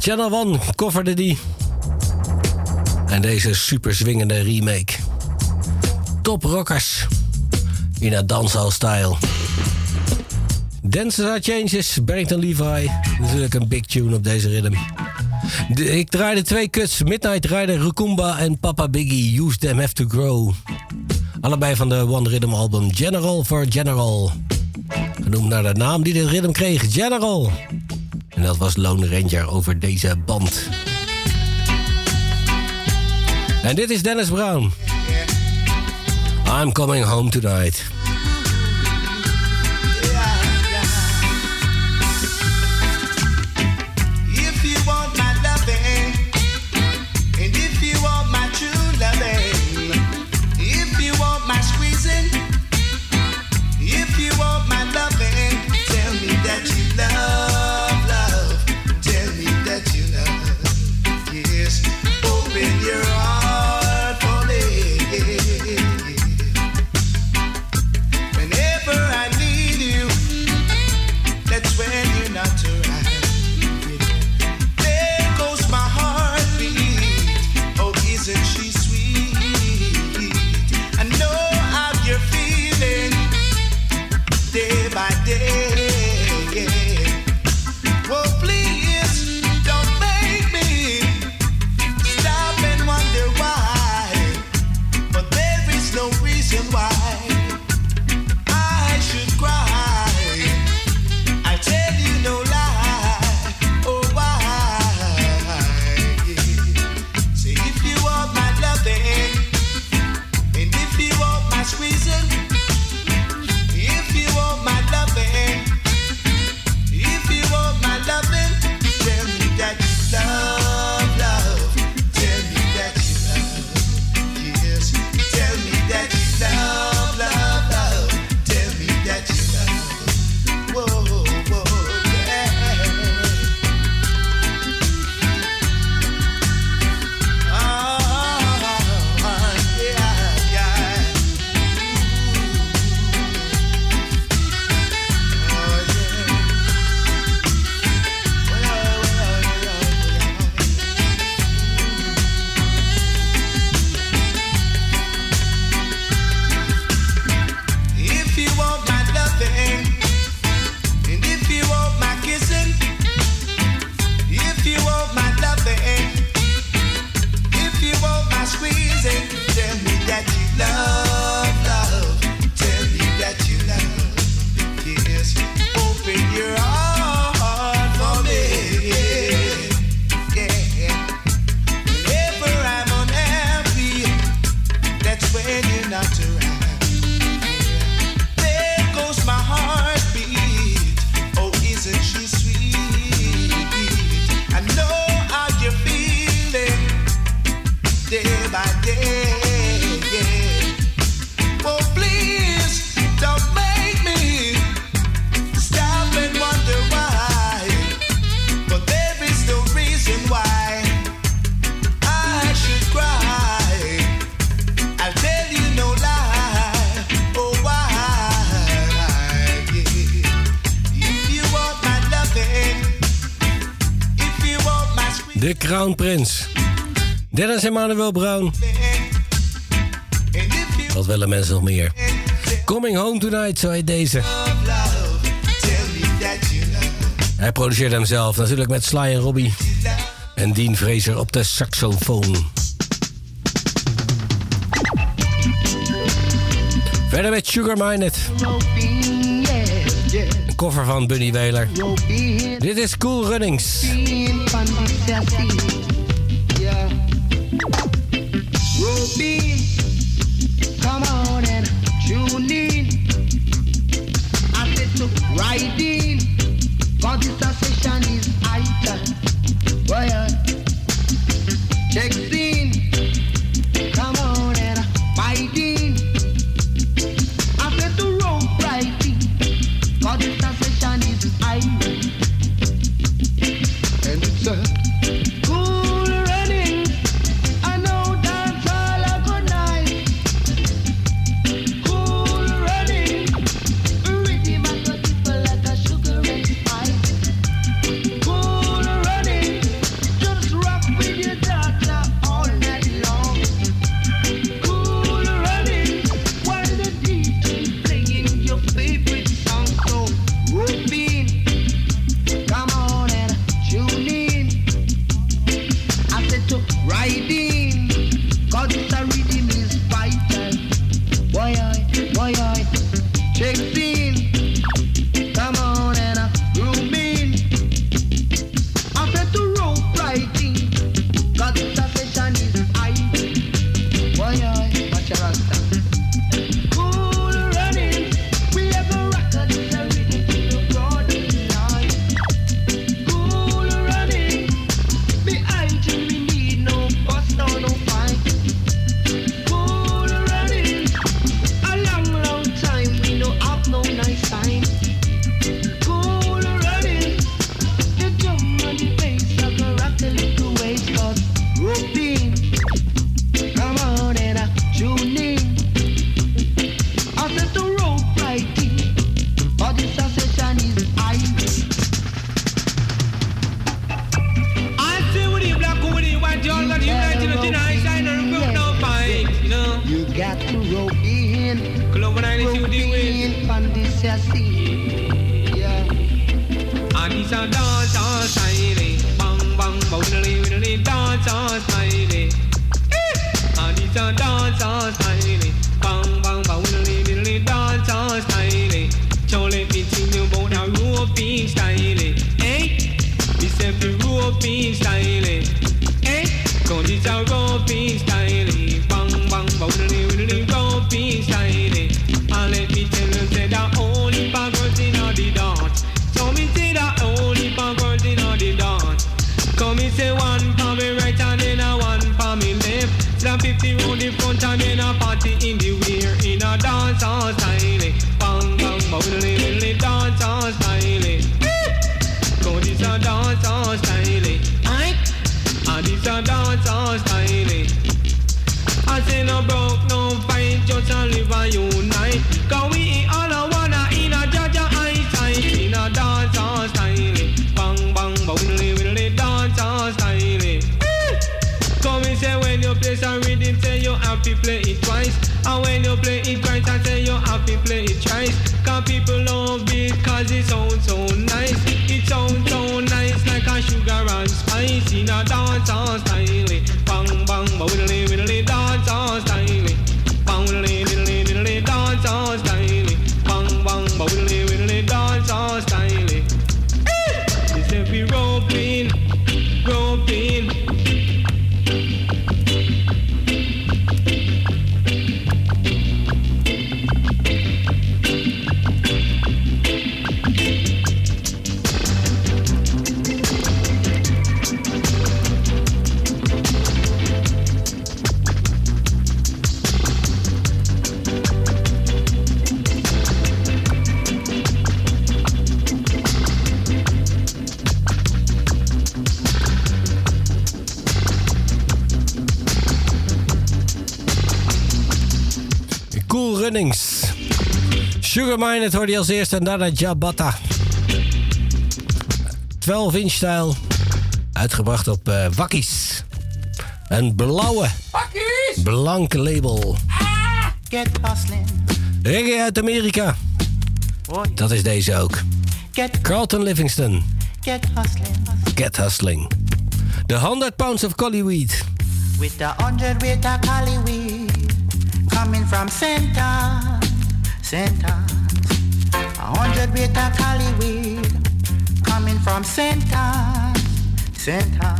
Channel One coverde die. En deze super zwingende remake. Top rockers. In een dancehall style. Dances Changes, Barrington Levi. Natuurlijk een big tune op deze rhythm. Ik draaide twee cuts. Midnight Rider, Rukumba en Papa Biggie. Use Them Have To Grow. Allebei van de One Rhythm album General for General vernoemd naar de naam die de ritme kreeg, General. En dat was Lone Ranger over deze band. En dit is Dennis Brown. I'm coming home tonight. En Emmanuel Brown. Wat willen mensen nog meer? Coming Home Tonight, zo heet deze. Hij produceert hem zelf, natuurlijk met Sly en Robbie. En Dean Fraser op de saxofoon. Verder met Sugar Minded. Een cover van Bunny Wailer. Dit is Cool Runnings. Het hoorde je als eerste. En daarna Jabata. 12 inch stijl. Uitgebracht op eh Wakkies. Een blauwe, blanke label. Get hustling. Reggae uit Amerika. Dat is deze ook. Get, Carlton Livingston. get hustling. Get Hustling. The 100 pounds of collyweed. With the hundred weight of cali weed coming from center, center. Of cali weed coming from center, center.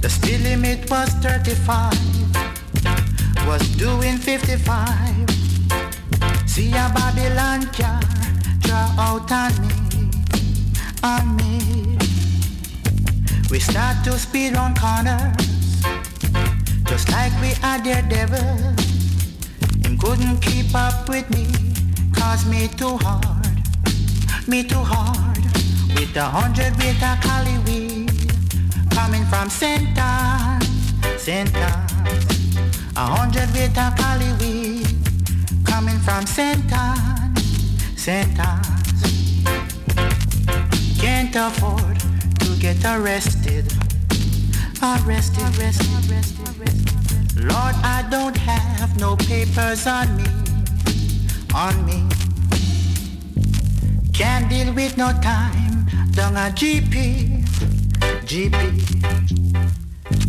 The speed limit was 35, was doing 55. See a Babylon car draw out on me, on me. We start to speed on corners, just like we are daredevil. Him couldn't keep up with me, cause me too hard, me too hard. With the hundred weight of cali weed coming from center, center. A hundred weight of cali weed coming from center, center. Can't afford to get arrested, arrested, arrested, arrested. Lord, I don't have no papers on me, on me. Can't deal with no time, down a GP, GP.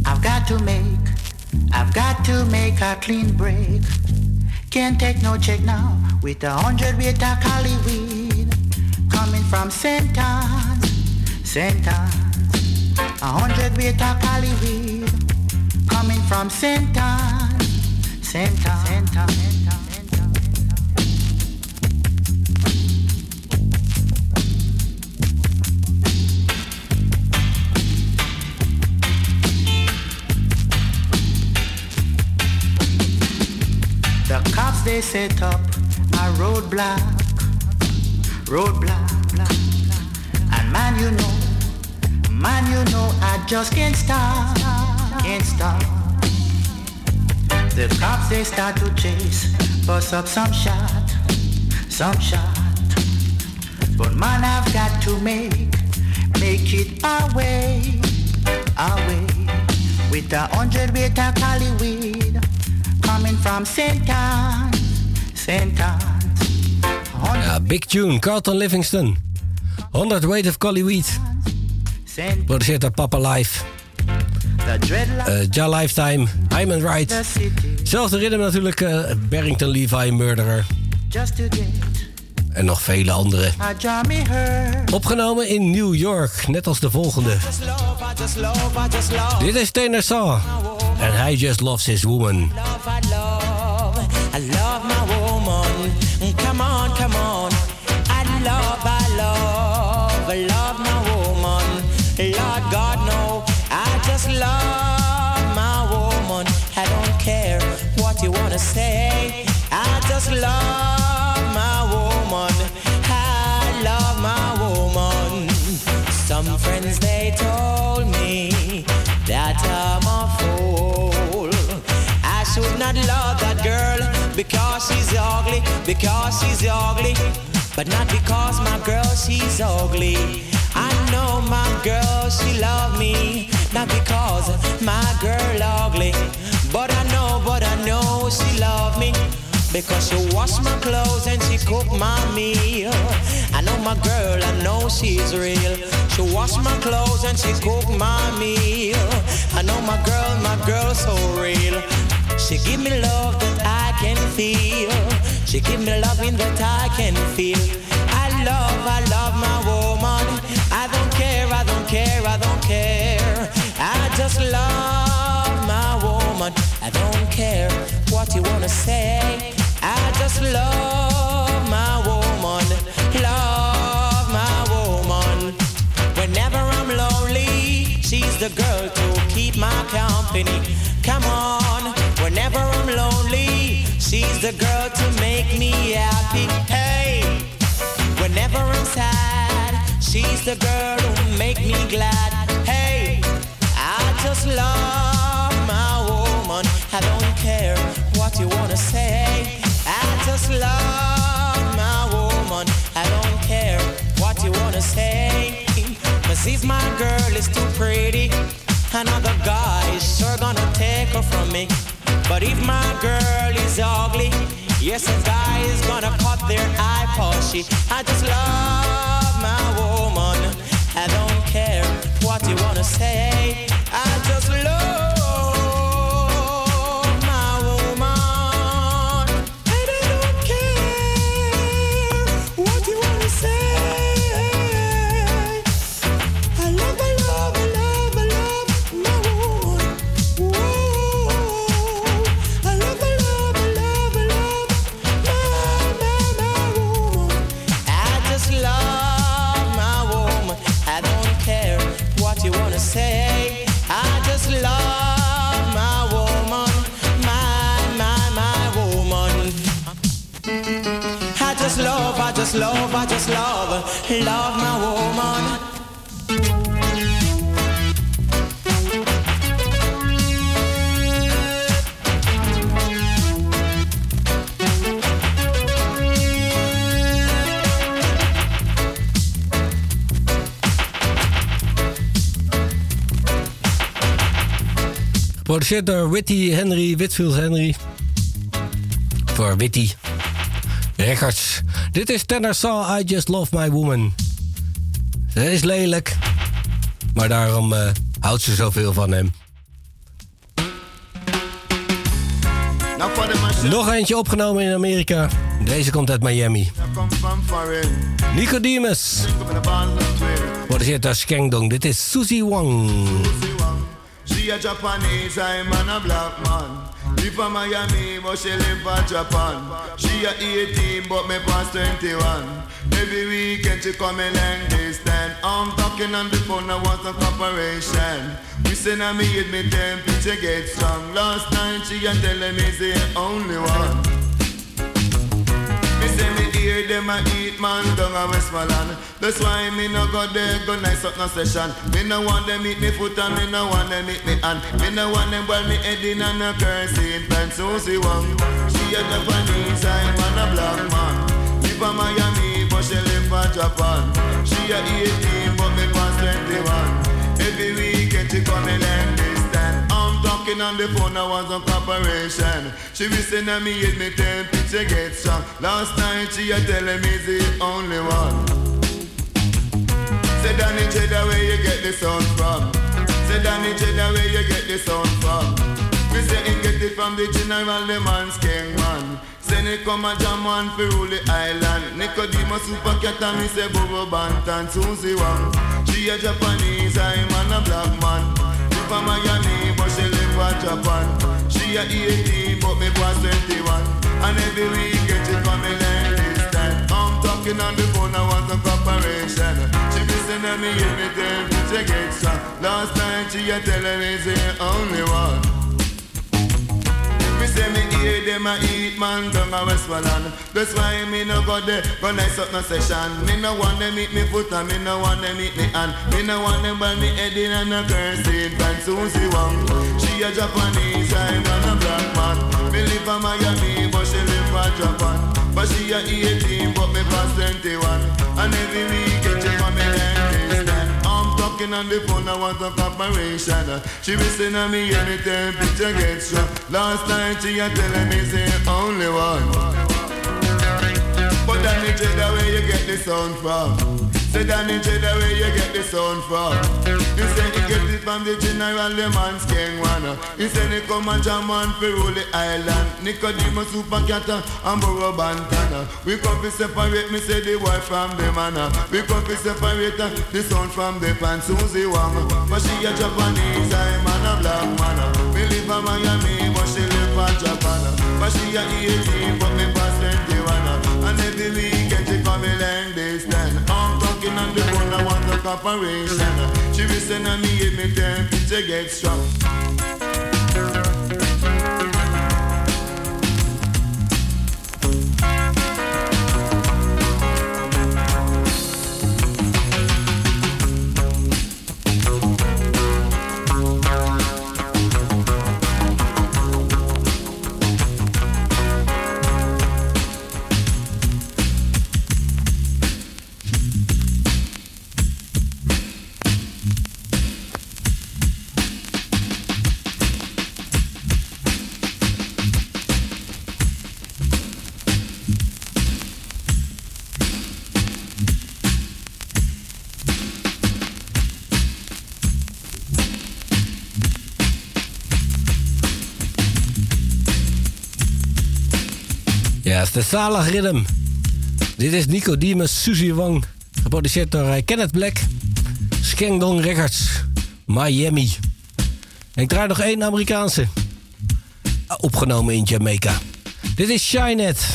I've got to make, I've got to make a clean break. Can't take no check now with a hundred weight of cali weed coming from centers, centers. A hundred weight of cali weed coming from centers, center, center, they set up a roadblock, roadblock, and man you know, man you know I just can't stop, can't stop. The cops they start to chase, bust up some shot, some shot. But man I've got to make, make it away, away. With a hundred weight of weed coming from St. Anne's. big tune. Carlton Livingston. 100 Weight of Collyweed. Produceert door Papa Life. Uh, ja Lifetime, Hyman Wright. Zelfde ritme natuurlijk, uh, Barrington Levi, Murderer. En nog vele andere. Opgenomen in New York, net als de volgende. Dit is Tenor Saw. En hij just loves his woman. I love my woman. Wanna say. I just love my woman. I love my woman. Some friends they told me that I'm a fool. I should not love that girl because she's ugly, because she's ugly, but not because my girl she's ugly. I know my girl she love me, not because my girl ugly, but I know, but I know she love me. Because she wash my clothes and she cook my meal. I know my girl, I know she's real. She wash my clothes and she cook my meal. I know my girl, my girl so real. She give me love that I can feel. She give me loving that I can feel. I love, I love my woman. I don't care, I don't care, I don't care. I just love. I don't care what you wanna say. I just love my woman. Love my woman. Whenever I'm lonely, she's the girl to keep my company. Come on, whenever I'm lonely, she's the girl to make me happy. Hey, whenever I'm sad, she's the girl who make me glad. Hey, I just love woman. I don't care what you wanna say. I just love my woman. I don't care what you wanna say. Cause if my girl is too pretty, another guy is sure gonna take her from me. But if my girl is ugly, yes, a guy is gonna cut their eye pushy. I just love my woman. I don't care what you wanna say. I just love just love, I just love, love my woman. Geproduceerd door Witty Henry, Whitfield Henry. Voor Witty Records. Dit is Tenor Saw, I Just Love My Woman. Ze is lelijk, maar daarom eh, houdt ze zoveel van hem. Nog eentje opgenomen in Amerika. Deze komt uit Miami. Nicodemus. Produceerd door Skengdong. Dit is Susie Wang. She a Japanese, I'm man a black man. Live from Miami, but she live in Japan. She a 18, but me past 21. Every weekend she come in long distance. I'm talking on the phone, I want some cooperation. We send her me me temperature get strong. Last night she a telling me the only one. Me say me hear them a eat man down a Westmoreland. That's why me no go there, go nice up no session. Me no want them eat me foot and me no want them eat me hand. Me no want them boil me head in and a cursing pan. Susie Wong, she a Japanese, I'm a black man. Live in Miami, but she live in Japan. She a 18, but me past 21. Every weekend she come in talking on the phone, I was on cooperation. She be saying that me hit me temperature get strong. Last night she a telling me the only one. Say Danny Cheddar, where you get the sound from? Say Danny Cheddar, where you get the sound from? We say he get it from the general, the man's king man. Say he come a jam one for rule the island. Nicodemus super cat and me say Bobo Bantan Susie Wong. She a Japanese, I'm a black man. She from Miami, she Japan. She a 18, but me was 21. And every weekend she come in like this. I'm talking on the phone, I want some cooperation. She be sending me in me temperature get strong. Last night she a telling me say only one. Say me hear them a eat man down a Westmoreland. That's why me no go there, go nice up no session. Me no want them eat me foot and me no want them eat me hand. Me no want them ball me head in and a cursing pan Susie Wong She a Japanese, I'm a black man. Me live in Miami, but she live in Japan. But she a 18, but me past 21 And every talking on the phone, I want a cooperation. Uh, she be saying to me, any temperature gets strong. Last night she a telling me, say only one. But Danny Cheddar, where you get the sound from? Say Danny Cheddar, where you get the sound from? You say he get it from the general, the man's king one. He say he come and jam on for rule the island. Nicodemus super cat and Burro Bantana. We come to separate, me say the boy from the man. We come to separate uh, the sound from the pan Susie Wong. But she a Japanese, I'm a black man. Me live in Miami, but she live in Japan. But she a 18, but me pass 21. And every weekend she come in I'm talking on the I want a cooperation uh, She be saying to me, if me temperature get strong is de Rhythm. Dit is Nicodemus Suzy Wang. Geproduceerd door eh, Kenneth Black. Skengdong Records. Miami. En ik draai nog één Amerikaanse. Ah, Opgenomen in Jamaica. Dit is Shinet.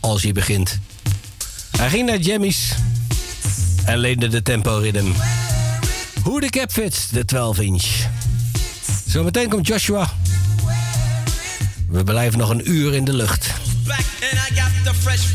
Als je begint. Hij ging naar Jammies. En leende de tempo rhythm. Hoe de cap fits, de 12 inch. Zometeen komt Joshua. We blijven nog een uur in de lucht. back and I got the fresh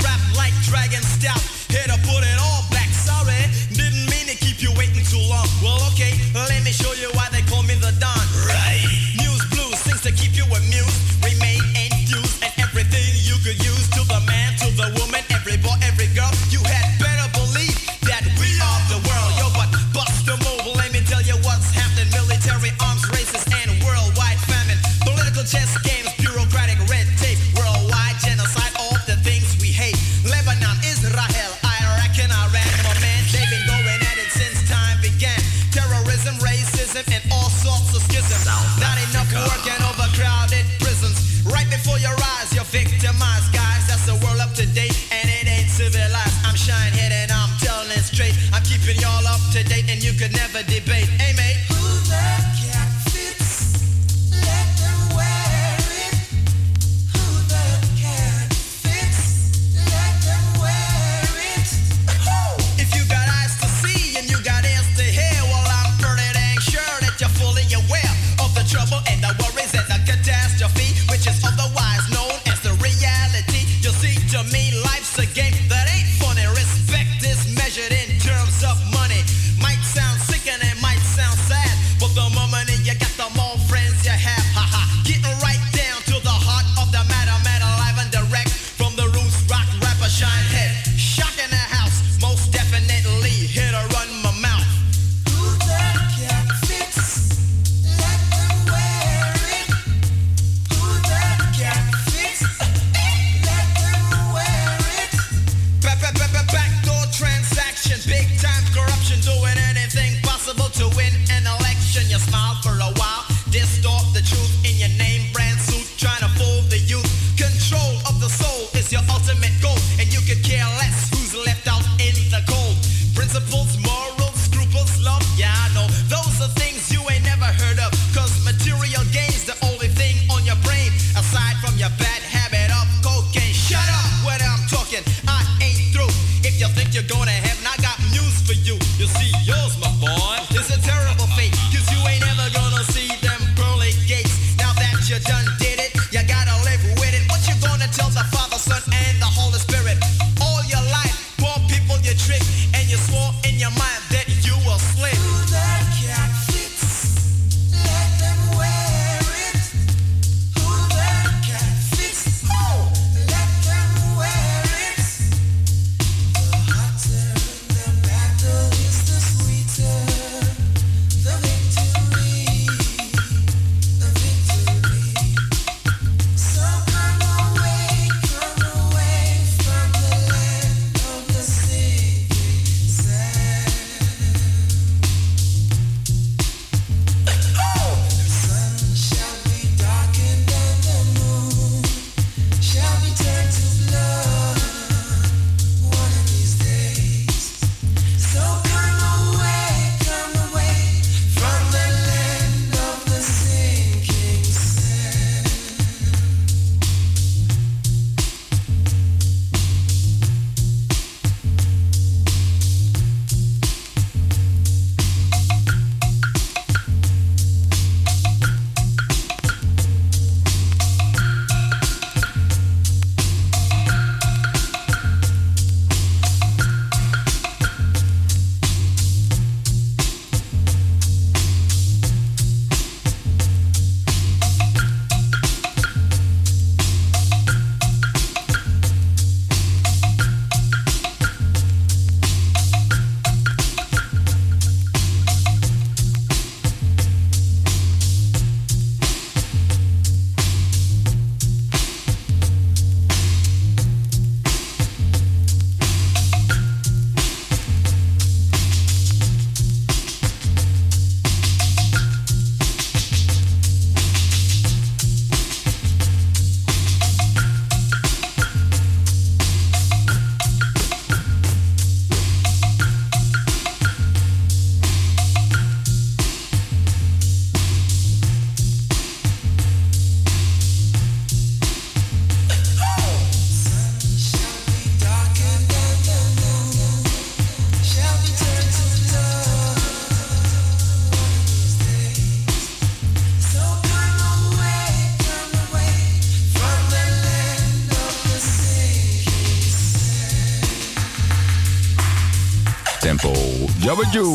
Jabba Jew.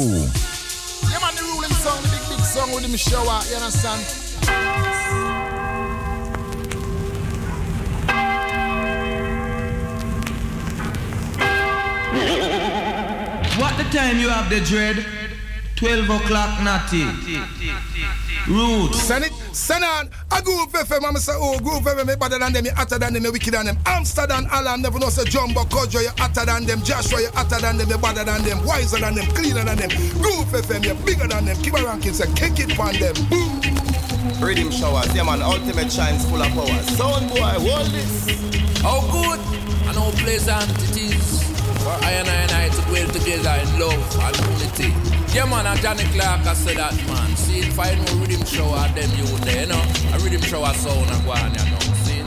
Yeah, man, the ruling song, the big, big song with him shower, you understand? What the time you have the dread? 12 o'clock, natty. Root. Send it, send on. A group FM, I'm say, oh, group FM, me better than them, you hotter than them, you wicked than them. Amsterdam, Alan, never know say Jumbo, Kojo, you hotter than them. Joshua, you hotter than them, you better than them, wiser than them, cleaner than them. Group FM, you bigger than them. Keep a ranking, say, kick it on them. Boom. Riddim Showers, yeah man, ultimate shines full of power. Sound boy, hold this. How good and how pleasant it is for I and I and I to dwell together in love and unity. Yeah man, and Johnny Clarke I said that man. See if I know Riddim Shower them you there, you know. A Riddim Shower sound and go on, you know. See?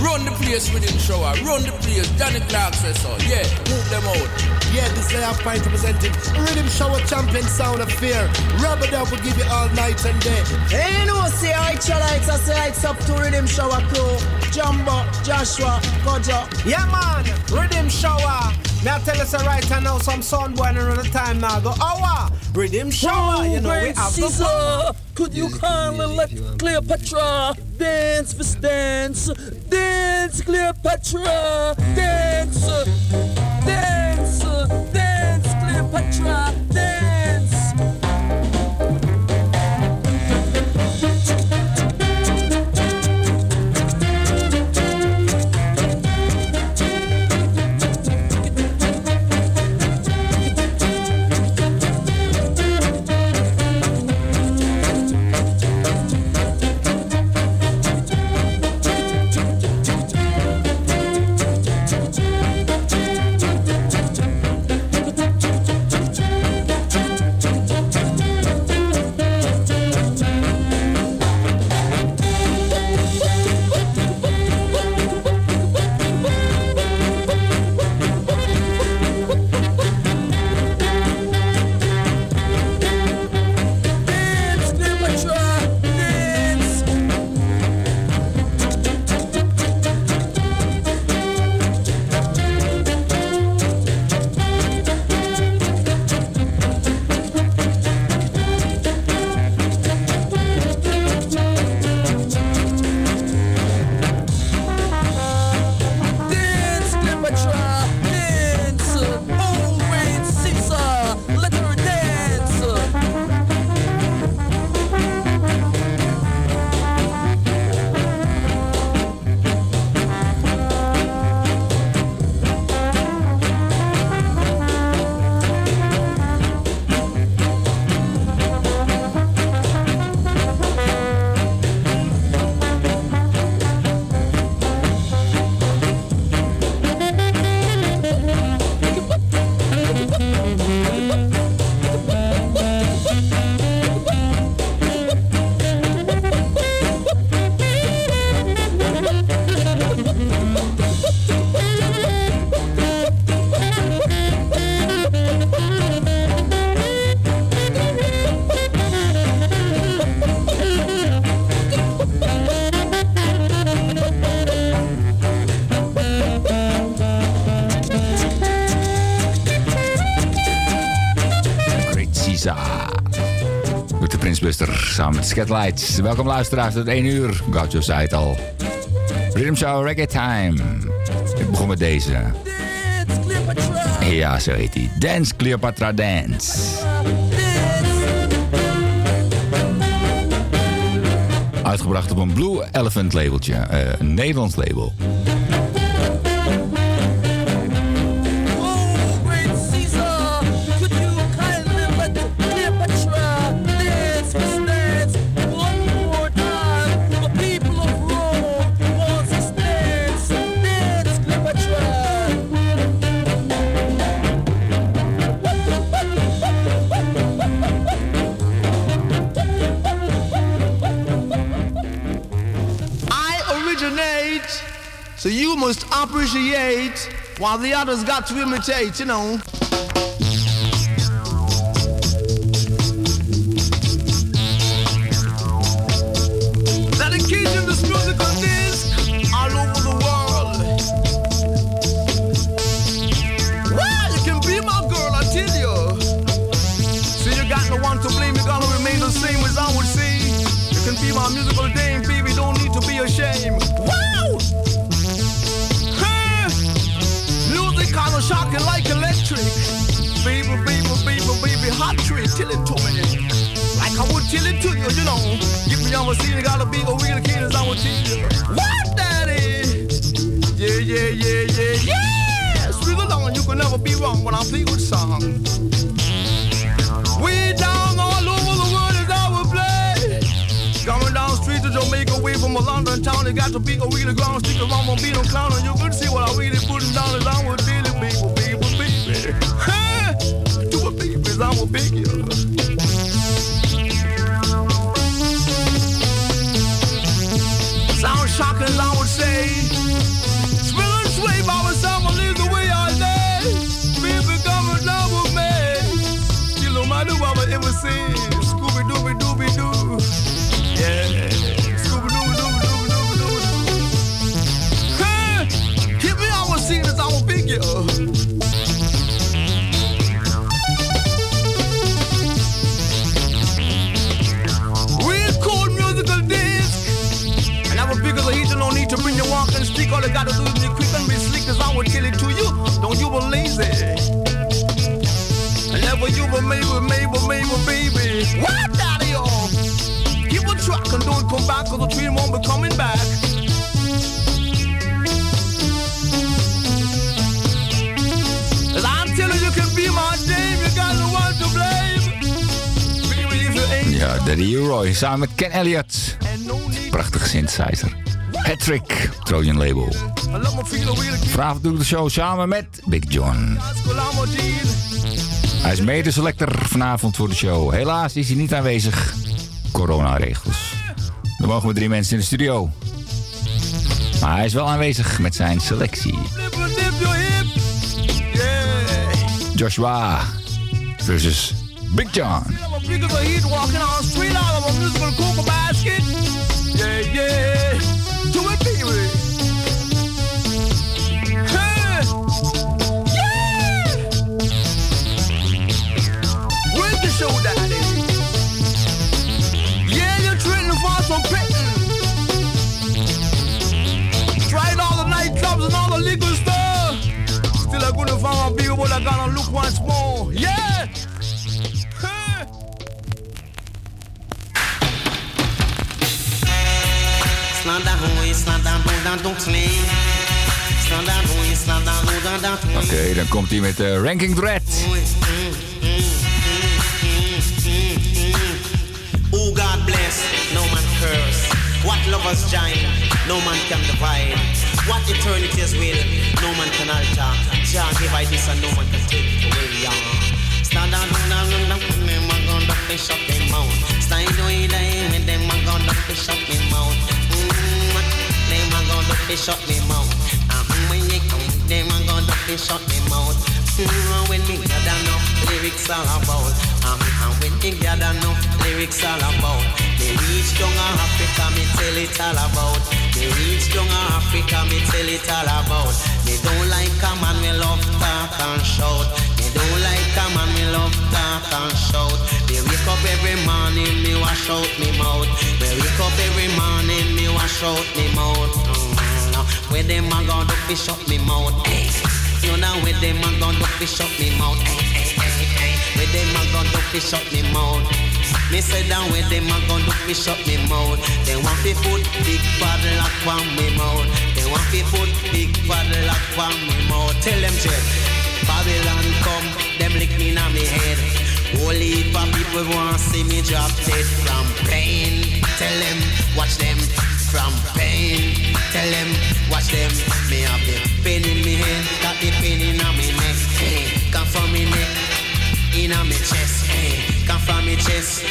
Run the place Riddim Shower, run the place. Johnny Clarke says so. Yeah, move them out. Yeah, this day I'm fine representing Riddim Shower Champion Sound of Fear. Rubber Dub will give you all night and day. Hey, no, say I lights, I say it's up to Riddim Shower crew. Jumbo, Joshua, Kojo. Yeah, man, Riddim Shower. Now tell us right now some sound boy around the time now. Go, hour, Riddim Shower. You know, great Caesar, could you kindly let Cleopatra dance for dance? Dance, Cleopatra, dance, dance, dance, Cleopatra. Dance, Scatlights. Welkom luisteraars tot 1 uur. Gaucho zei het al. Rhythm Show Reggae Time. Ik begon met deze. Ja, zo heet hij. Dance Cleopatra Dance. Uitgebracht op een Blue Elephant labeltje. eh, een Nederlands label. Appreciate while the others got to imitate, you know. To be a really ground stick around my beat on clown, and you can see what I really putting down Samen met Ken Elliott. Prachtige synthesizer. Hattrick, Trojan Label. Vanavond doe ik de show samen met Big John. Hij is mede-selector vanavond voor de show. Helaas is hij niet aanwezig. Coronaregels. Dan mogen we drie mensen in de studio. Maar hij is wel aanwezig met zijn selectie. Joshua versus Big John. Out of a cocoa basket. Yeah, yeah. Do it, baby. Hey. Yeah. Where's the show, daddy? Yeah, you're training for some pitting. Tried all the nightclubs and all the liquor stores. Still, I'm gonna find my people, but I gotta look once more. Yeah. Oké, dan komt hij met de Ranking Dread. Oh God bless, no man curse. What lovers join, no man can divide. What eternity's will, no man can alter. Jah divide this and no man can take it away. Yeah. Stand down, down, down, down, when them up, they them mouth. Stand down, down, when them a gun up, they shut them mouth. They shut them mouth. And when you come, them a gun up, they shut them mouth. Mm, when me gather enough lyrics all about. Um, and when me gather enough lyrics all about. Me reach down Africa, me tell it all about. Me reach down Africa, me tell it all about. Me don't like a man we love talk and shout. Me don't like a man we love talk and shout. Me wake up every morning, me wash out me mouth. Me wake up every morning, me wash out me mouth. Where them a gonna do fi shut me mouth? Eh? Hey. You know where them a gonna do fi shut me mouth? Eh, hey, eh, hey, hey. Where them a gonna do fi shut me mouth? Me say down where them a gonna do fi shut me mouth? They want fi put big bad lock on me mouth. They want fi put big bad lock on me mouth. Tell them Jeff, Babylon come, them lick me na me head. Holy of people want see me drop dead from pain. Tell them, watch them from pain. Tell them, watch them. Me have the pain in me head, got the pain in me neck. Hey, come from me neck, in me chest. Hey, come from me chest,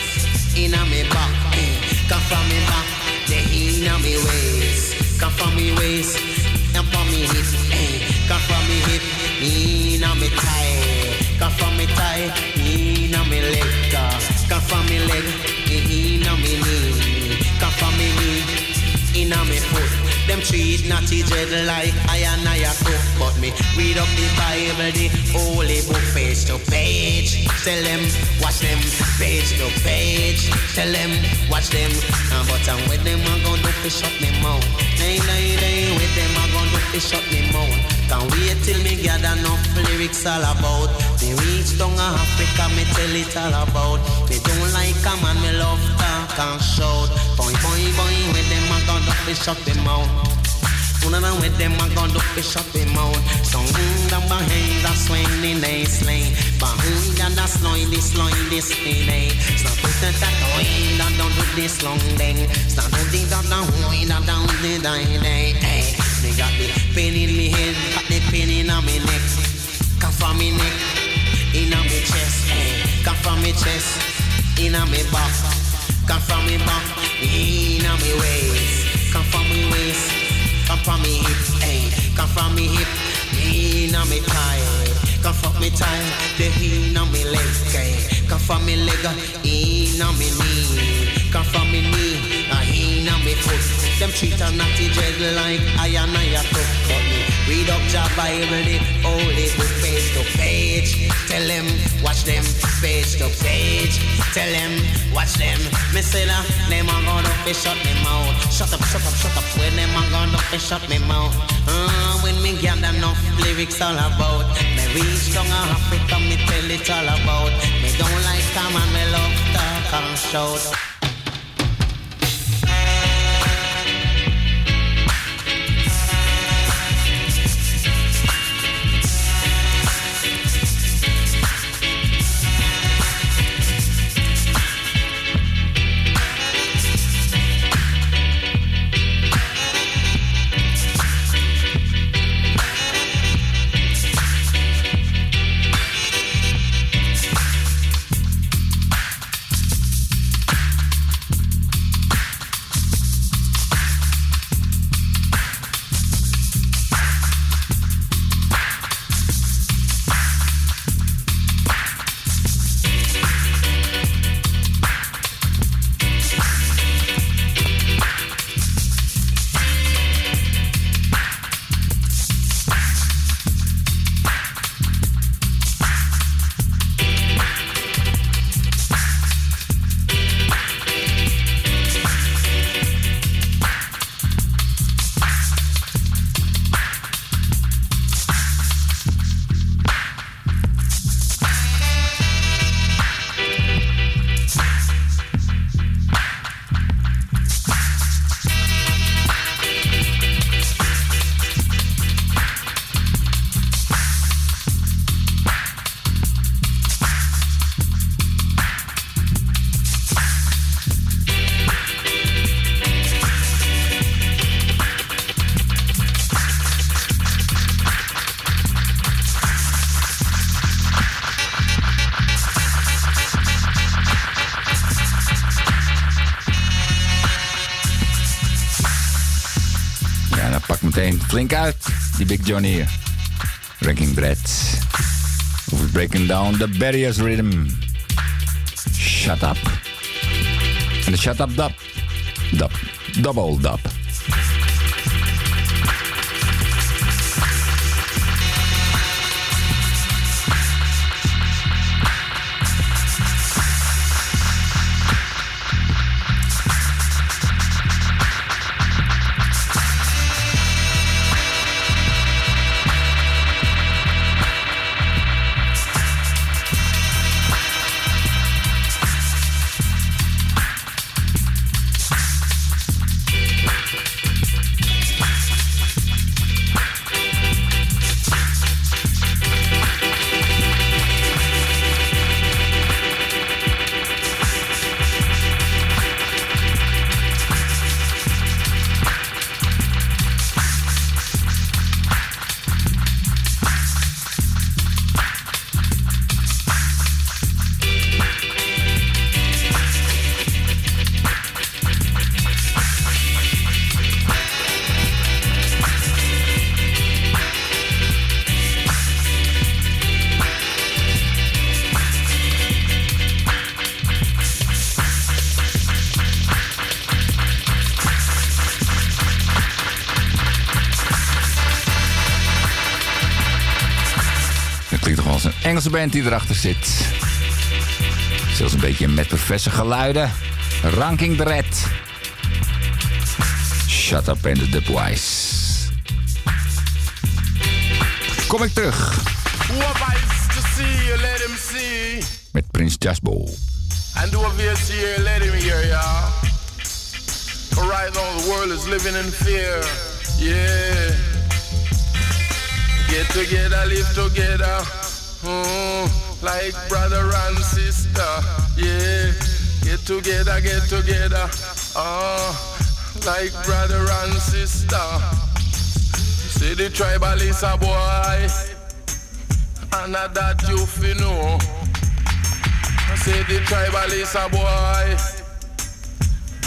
in me back. Hey, come from me back, the in me waist. Come from me waist, and from me hip. Hey, come from me hip, in me thigh. Come from me thigh, in me leg. Come from me leg, in me knee. Come from me knee, in me foot. Them treat naughty dread like I and I a cook. But me read up the Bible, the holy book, page to page. Tell them, watch them, page to page. Tell them, watch them. Uh, but I'm with them, I'm gonna do fi shut me mouth. Nay, nay, nay, with them, I'm gonna do fi shut me mouth. Can't wait till me gather enough lyrics all about. Me reach down Africa, me tell it all about. Me don't like a man, me love talk and shout. Boy, boy, boy, with them, I'm gonna do fi shut me mouth. Una na with them a gun up the shop him out. Song da behind the swing the nice lane. Behind the slide the slide the spinning. Stop put the toy da down do this long thing. Stop with the da da hoy da down the eh? die day. Got the pain in me head, got the pain in me neck. Come from me neck, in on me chest. Hey, come from me chest, in me back. Come from me back, in on me waist. Come from me waist. Eh. Come from me hip, hey, come from me hip, inna me thigh. Come from me thigh, the inna eh. me leg, hey. Come from me leg, inna me knee. Come from me knee, a me foot. Them treat a naughty dread like I and I a cook. But me read up your Bible, the holy book, page to page. Tell them, watch them, page to page. Tell them, watch them. Me say that them a gonna fi shut me mouth. Shut up, shut up, shut up. When them a gonna fi shut me mouth. Uh, when me gather enough lyrics all about. Me reach down to Africa, me tell it all about. Me don't like come and me love talk and shout. Flink uit, die Big Johnny. Ranking Dread. Over breaking down the barriers rhythm. Shut up. And de shut up dub. Dub. Double dub. Band die erachter zit. Zelfs een beetje met professor geluiden. Ranking the Red. Shut up and the Dubwise. Kom ik terug met Prins Jasbo. And whoever you see here, let him hear ya. For right now the world is living in fear. Yeah. Get together, live together. Mm, like brother and sister. Yeah. Get together, get together. Ah, like brother and sister. See the tribal is a boy. And that you fi know. Say the tribal is a boy.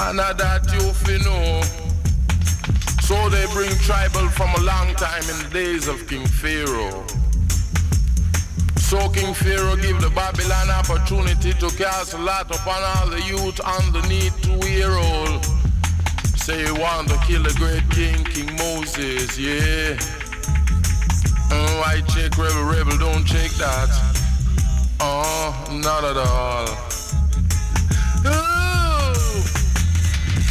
And that you fi know. So they bring tribal from a long time in the days of King Pharaoh. So King Pharaoh give the Babylon opportunity to cast a lot upon all the youth underneath two year old. Say you want to kill the great king, King Moses, yeah. Oh, I check rebel, rebel, don't check that. Oh, not at all.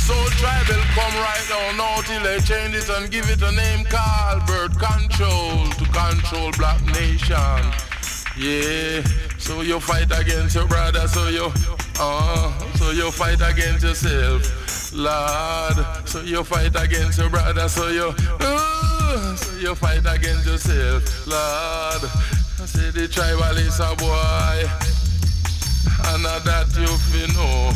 So tribal come right down now till they change it and give it a name called bird control to control black nation. Yeah, so you fight against your brother, so you, uh, so you fight against yourself, Lord. So you fight against your brother, so you, uh, so you fight against yourself, Lord. I say the tribal is a boy, and that you know.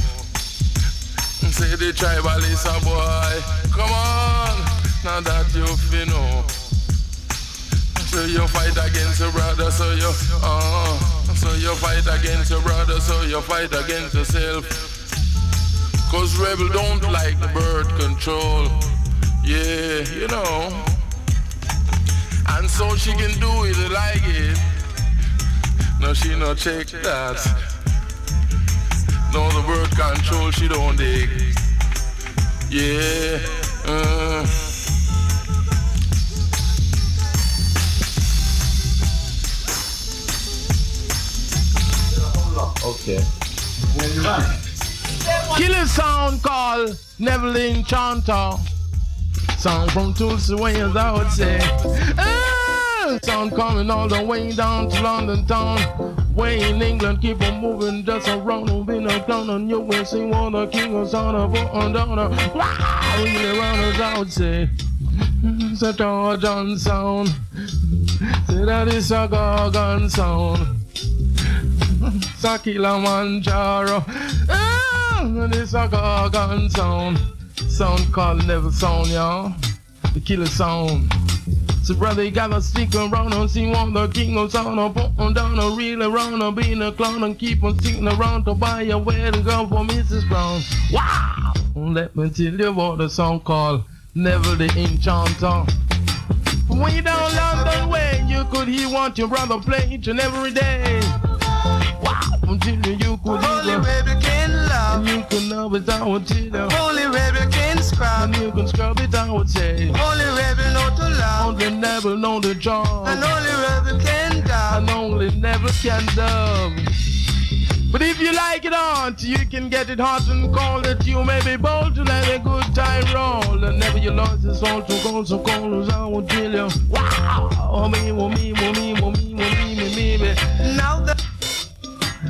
Say the tribal is a boy, come on, now that you know. So you fight against your brother, so you, uh, so you fight against your brother, so you fight against yourself. Cause rebel don't like bird control. Yeah, you know. And so she can do it like it. No, she no check that. No, the birth control she don't dig. Yeah. Uh. Okay. Killer sound called Neverling Chanter. Sound from Tulsa, Wales, I would say. Ah, sound coming all the way down to London town. Way in England, keep on moving just around. Been a clown and you will see what the king of sound of on down. Wow, really around us, I would say. It's a Georgian sound. Say that is a Gorgon sound. Sakilimanjaro. Ah, this a Gorgon sound. Sound called Level Sound, y'all. The killer sound. So brother, you gotta stick around and see what the king of sound up on down and reel around and being a clown and keep on sticking around to buy a wedding girl for Mrs. Brown. Wow! Let me tell you what the song called Never the Enchanter. Way down London way, you could hear what your brother play each and every day. Wow! Until you could hear rebel can love. And you can love it, I would tell you. Holy rebel can scrub. And you can scrub it, I would say. Holy rebel know to love. Only never know the job. And only rebel can dub. And only never can dub. But if you like it hot, you can get it hot and cold that you may be bold to let a good time roll. And never you lost this all to go so cold as I would tell you. Wow! Oh me, oh me, oh me, oh me, oh me, me, me, me. Now that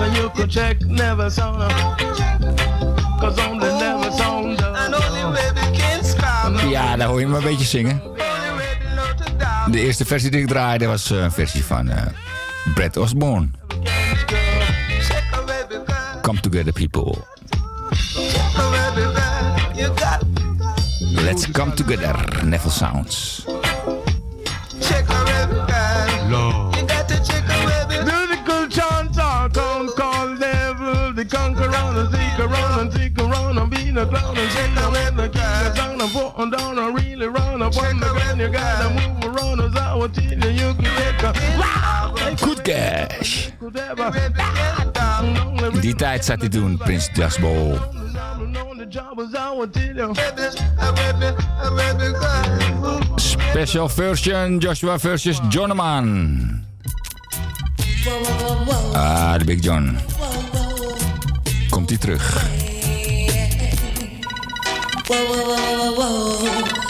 So you could check never sound Cause only never sound and only rebel can scrub. Ja, daar hoor je me een beetje zingen. De eerste versie die ik draaide was eh, een versie van eh Brett Osborne. Come together people. Let's come together. Neville Sounds. check Good cash. In die tijd zat hij toen, Prins Jasbo. Special version, Joshua versus Jonaman. Ah, de Big John. Komt hij terug. Whoa, whoa, whoa,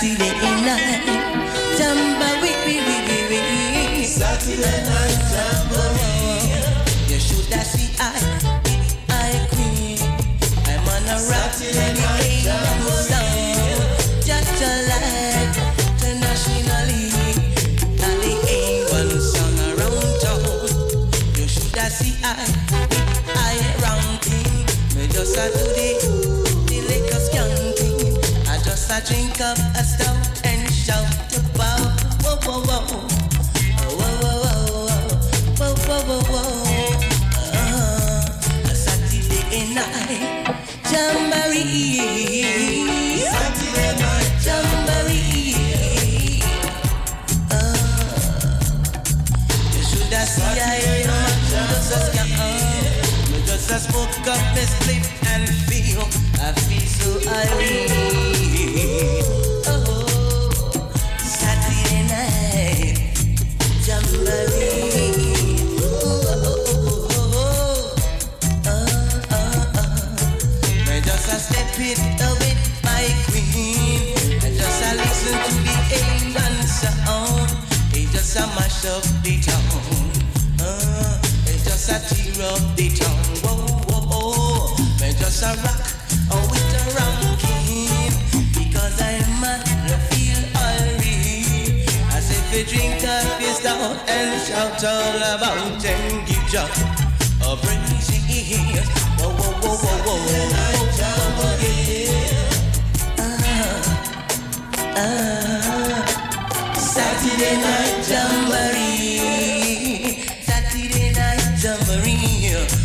Saturday night, jamboree. Saturday night, jamboree. You should have seen I, I queen. I'm on a rock Saturday night, jamboree. Just alive internationally. And the A1 song around town. You should have seen I, I. Me just a do the, the liquor skanking. I just a drink up just a smoke up the split and feel, I feel so irate. Oh, Saturday night, oh, oh, oh, oh, oh. Uh, uh, uh. Just a step it with my queen. Just a listen to the England sound. Just a mash up the town. Uh, just a tear up your stout and shout all about and give joy. A praise Whoa, whoa, whoa, whoa, whoa, whoa. Ah, ah. Saturday night jamboree. Saturday night jamboree.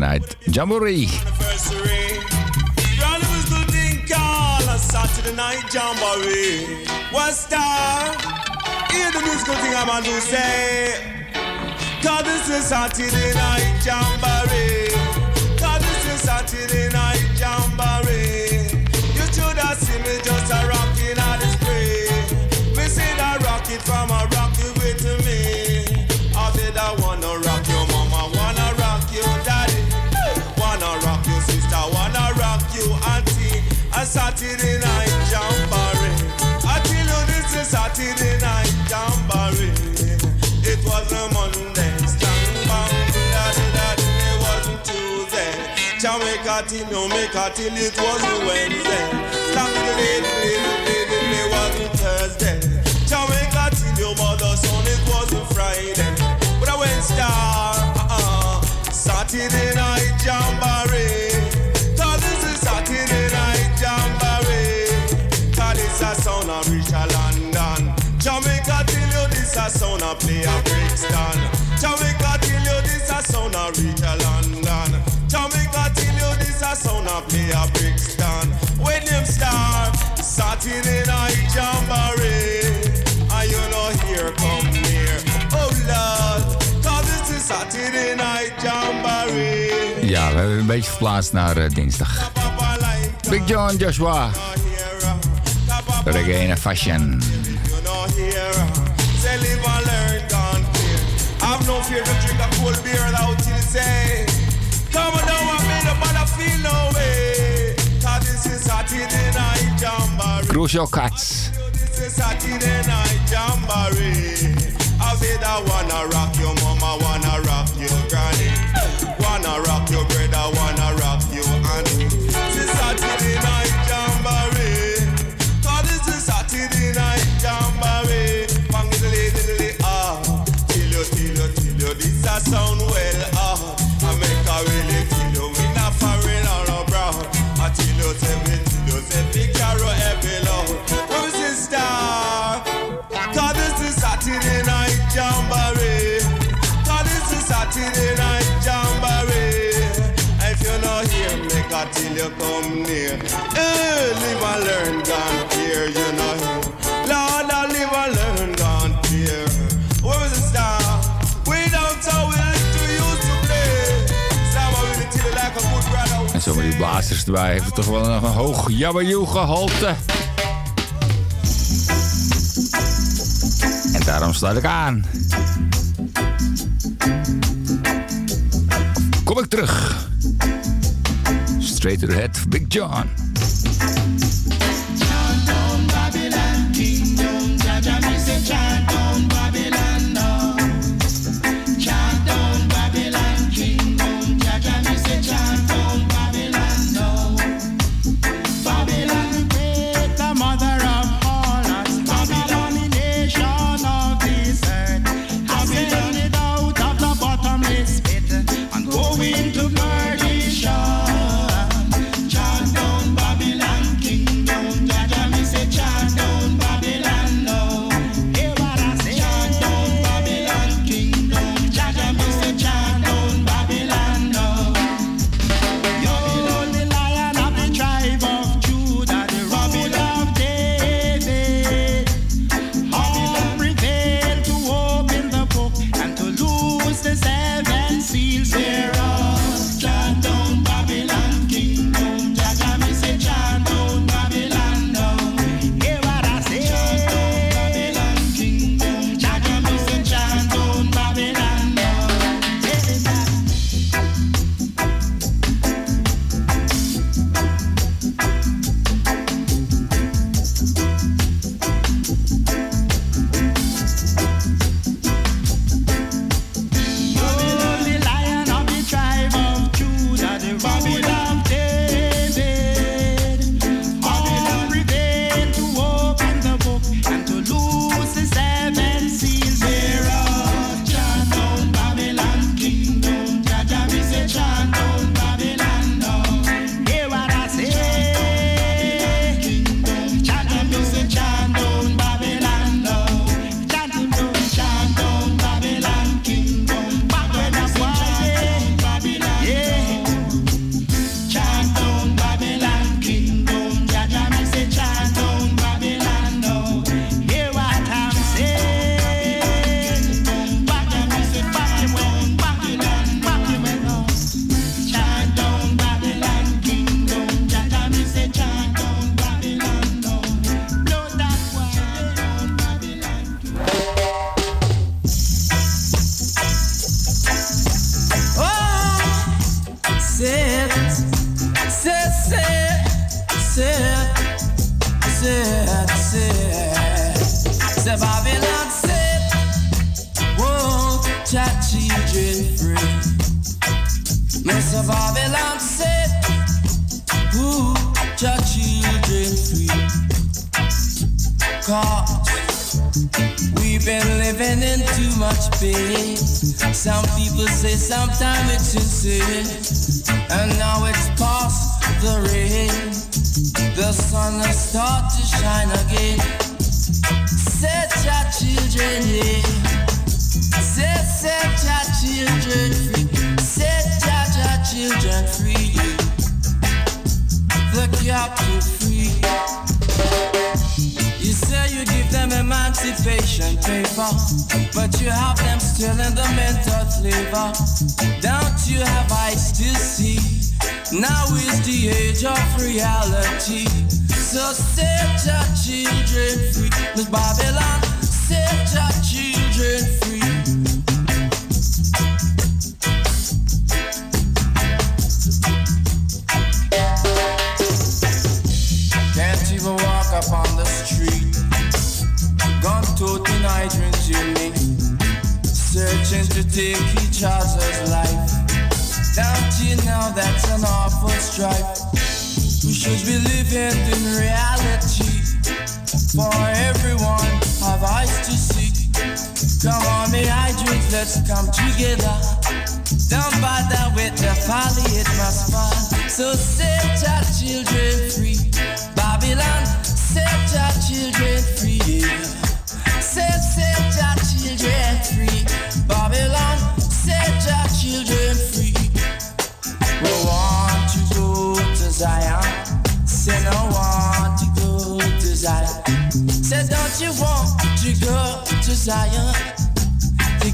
Night Jamboree. Saturday night jamboree. Hear the musical thing I'm going to say. Cause this is Saturday night jamboree. Cause this is Saturday night jamboree. You should have seen me just a the spray. Me say that rock it from a I Saturday night jamboree. I tell you this is Saturday night jamboree. It was a Monday, slang bang, da da da. It wasn't Tuesday. Jamaica till you make a till it was a Wednesday. Slang the lady, lady, lady, it wasn't Thursday. Jamaica till your mother son it wasn't Friday. But I went star, uh-uh. Saturday night this a sound of play a Brixton. Jamaica till you this a sound of Richard London. Jamaica till you this a sound of play a Brixton. When them start Saturday night jamboree. And you know here come near. Oh Lord, cause this is Saturday night jamboree. Ja, we hebben een beetje verplaatst naar eh, dinsdag. Big John Joshua. Reggae in a fashion. No fear to drink a cold beer say. Come on down and make the mother feel no way. Cause this is Saturday night jamboree. Crucial Cuts. This is Saturday night jamboree. A till you come near. Eh, live and learn, gone here, you know. Lord, I live and learn, gone here. Where is the star? Town, we like to use to play. Summer really till you like a good brother. En zo met die blazers erbij heeft het toch wel nog een hoog jabberjoe gehalte. En daarom sluit ik aan. Straight to the head, Big John.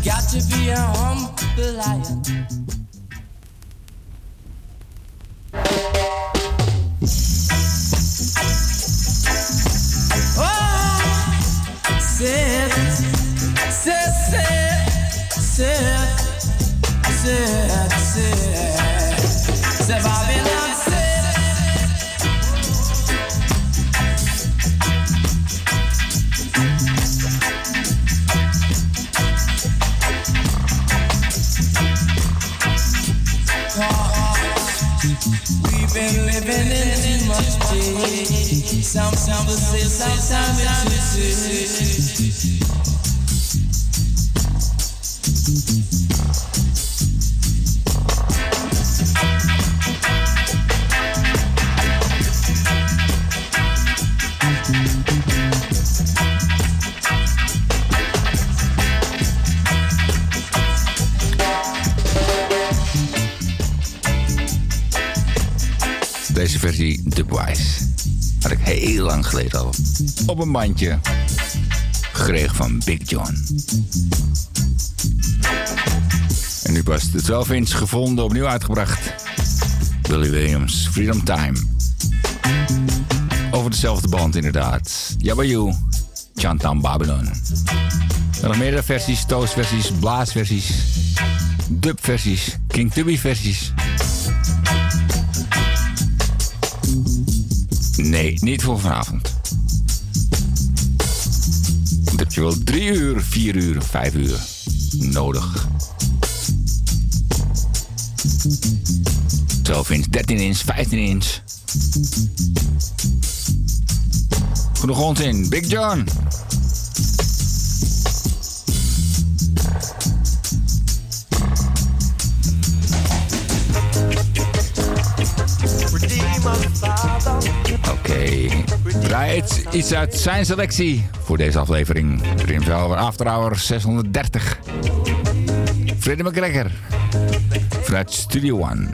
Got to be a humble lion. time op een bandje, Greg van Big John. En nu pas de 12 inch gevonden, opnieuw uitgebracht. Billy Williams, Freedom Time. Over dezelfde band inderdaad. Yabayou, Chantam Babylon. En nog meerdere versies, toastversies, blaasversies, dubversies, King Tubby versies. Nee, niet voor vanavond je wel drie uur, vier uur, vijf uur nodig. Zo inch, 13 inch, 15 inch. Goede grond in, Big John. Oké. Okay. Right, iets uit zijn selectie voor deze aflevering. Dream Velver After Hour 630. Freddie McGregor vanuit Studio One.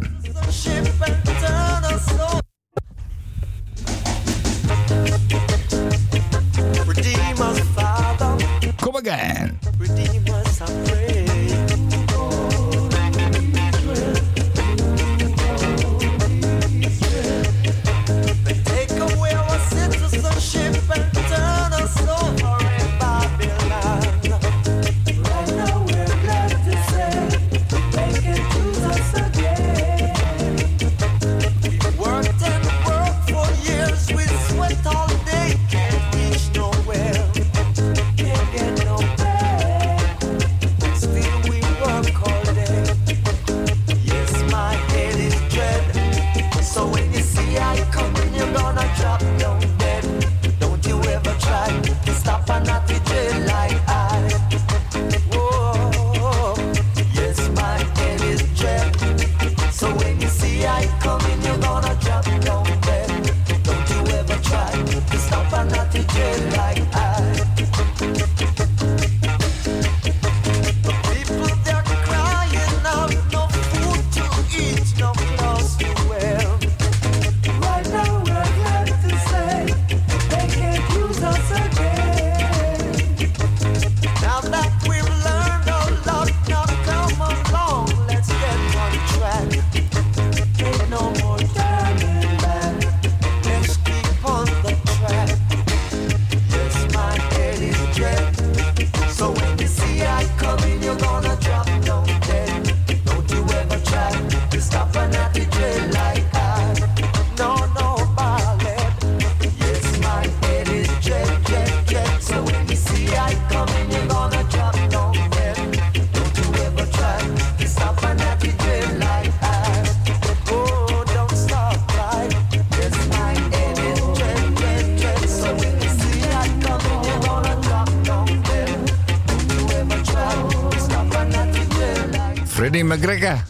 McGregor.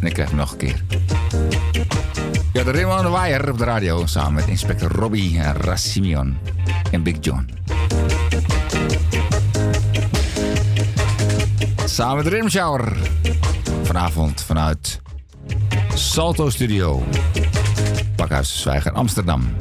En ik krijg hem nog een keer. Ja, de Raymond de Waaier op de radio samen met inspector Robbie Rassimion en Big John. Samen met Rimshower. Vanavond vanuit Salto Studio. Pakhuis Zwijger Amsterdam.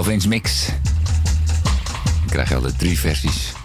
12 inch mix. ik krijg je de drie versies.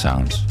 sounds.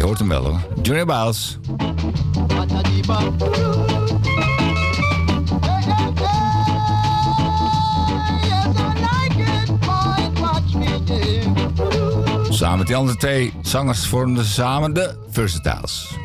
je hoort hem wel hoor. Junior Baals. Samen met de andere twee zangers vormden ze samen de Versatiles.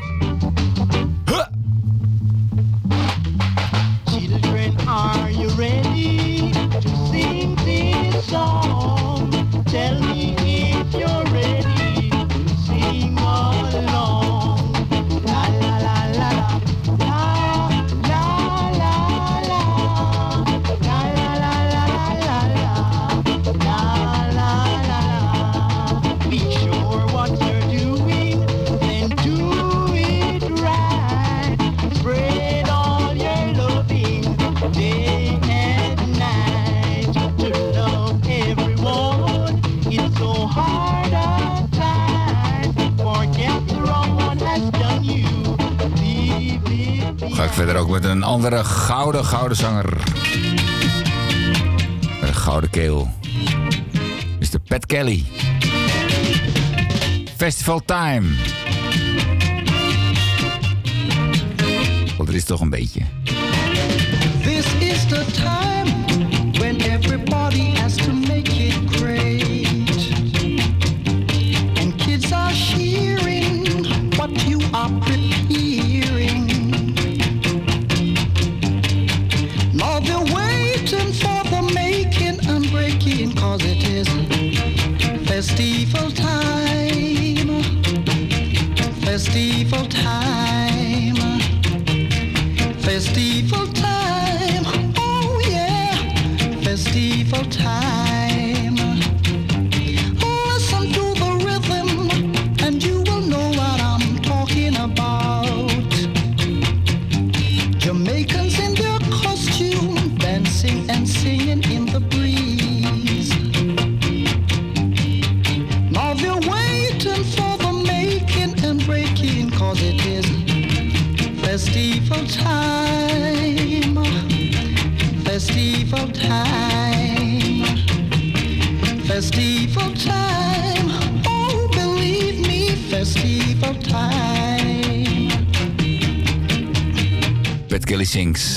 andere gouden, gouden zanger. Met een gouden keel. Is Pat Kelly. Festival Time. Want er is toch een beetje. This is the time when everybody Sinks.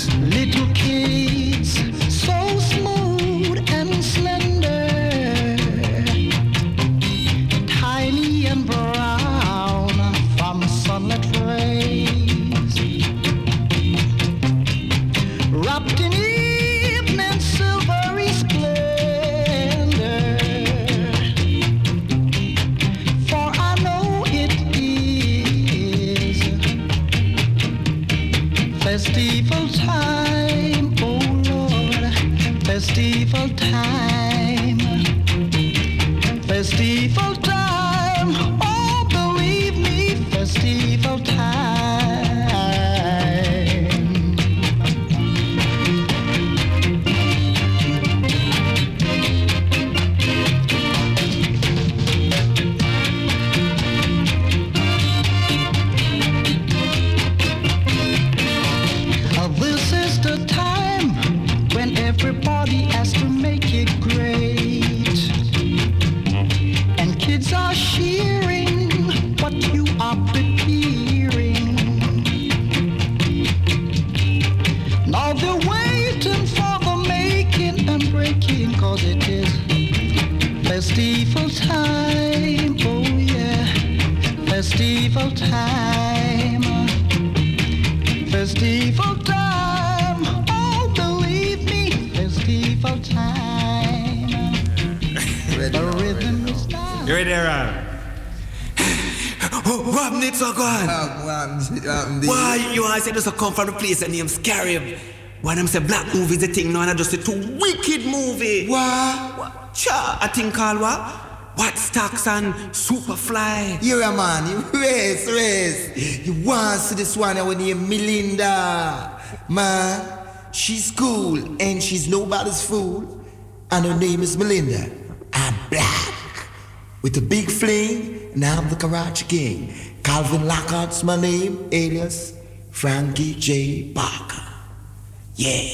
come from the place that named scary One of them say black movie the thing now and I just a two wicked movie. What? what? Cha, I think called what? What stocks and superfly? You're a man, you race, race. You want to see this one when name Melinda. Man, she's cool and she's nobody's fool. And her name is Melinda. I'm black. With a big fling, and I'm the Karachi King. Calvin Lockhart's my name, alias Frankie J. Parker. Yeah.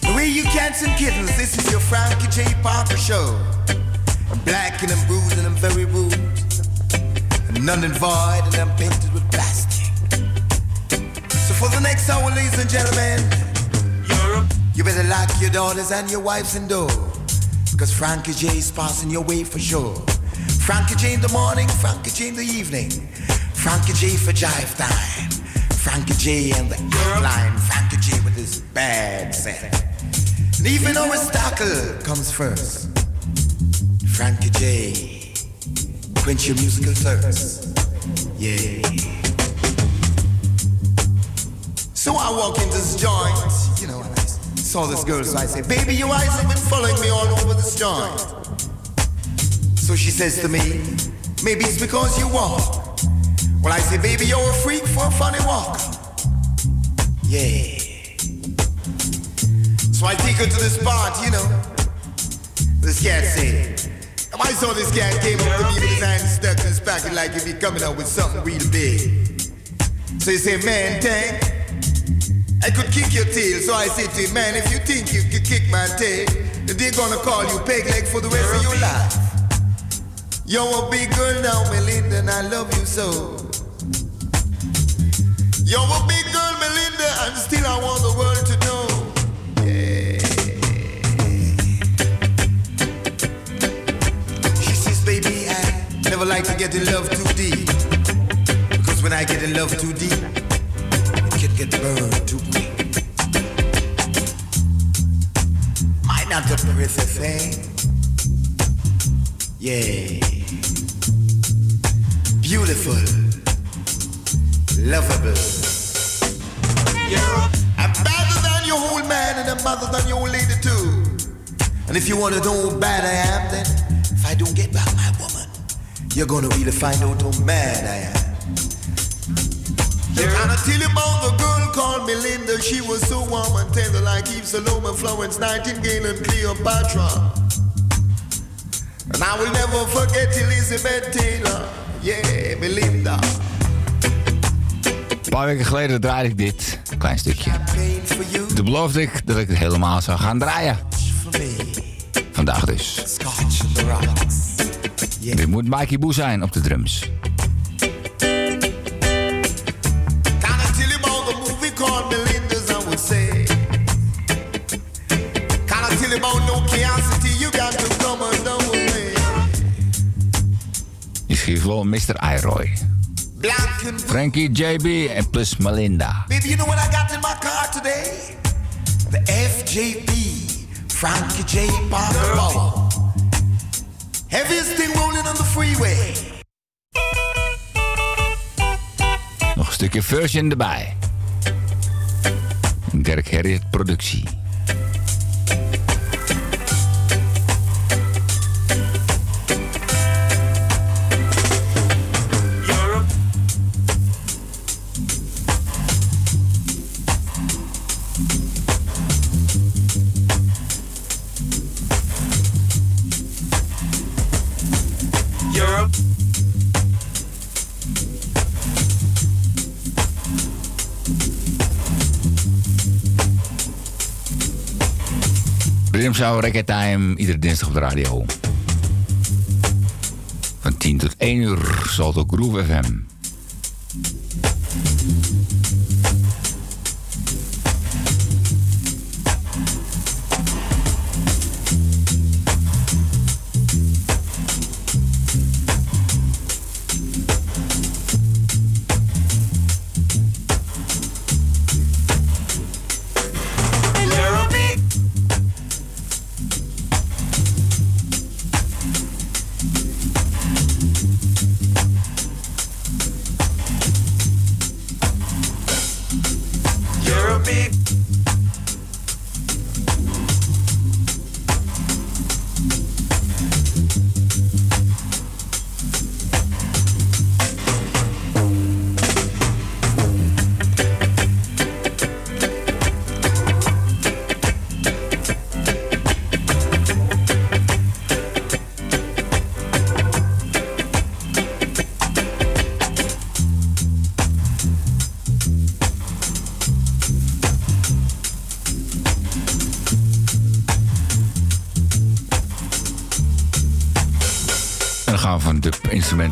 The way you cats and kittens, this is your Frankie J. Parker show. I'm black and I'm bruised and I'm very rude. I'm none and void and I'm painted with plastic. So for the next hour, ladies and gentlemen, Europe, you better lock your daughters and your wives indoors. Cause Frankie J is passing your way for sure. Frankie J in the morning, Frankie J in the evening. Frankie J for jive time. Frankie J and the outline. Frankie J with his bad set. And even Aristotle comes first. Frankie J. Quench your musical thirst. Yeah. So I walk into this joint, you know, and I saw this girl, so I say, Baby, your eyes have been following me all over this joint. So she says to me, Maybe it's because you walk. Well, I say, Baby, you're a freak for a funny walk. Yeah. So I take her to the spot, you know. This cat said, I saw this cat came up to me with his hand stuck in his pocket like if he coming up with something real big. So he said, man, tank, I could kick your tail. So I said to him, man, if you think you could kick my tail, they're gonna call you peg leg for the rest of your life. You're a big girl now, Melinda, and I love you so. You're a big girl, Melinda, and still I want the world to know. Yeah. She says, baby, I never like to get in love too deep. Because when I get in love too deep, it can get burned too quick. Might not the pretty thing. Eh? Yeah. Beautiful. Lovable. I'm better than your old man and I'm better than your old lady too. And if you want to know how bad I am, then if I don't get back my woman, you're gonna really find out how mad I am. Yeah. And I tell you about the girl called Melinda. She was so warm and tender like Eve Salome, Florence Nightingale, and Cleopatra. And I will never forget Elizabeth Taylor. Yeah, Melinda. Een paar weken geleden draaide ik dit. Een klein stukje. Toen beloofde ik dat ik het helemaal zou gaan draaien. Vandaag dus. Dit moet Mikey Boo zijn op de drums. Can I tell you about the movie called Melinda's, I would say? Can I tell you about no curiosity? You got to come and down with me. Je schreef wel Mr. Iroy. Frankie JB en plus Melinda. Baby, you know what I got in my car today? The FJP, Frankie J. Parker. Heaviest thing rolling on the freeway. Nog een stukje version erbij. Dirk Harriet productie. Rhythm Show Reggae Time, iedere dinsdag op de radio. Van 10 tot 1 uur, Salto Groove FM.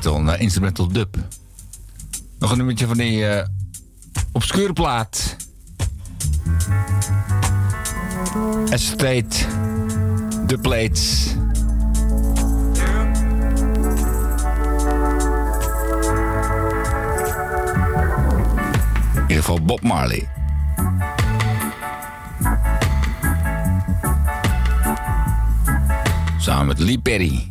Instrumental naar instrumental dub. Nog een nummertje van die eh obscure plaat. Estate, The Plates. In ieder geval Bob Marley. Samen met Lee Perry.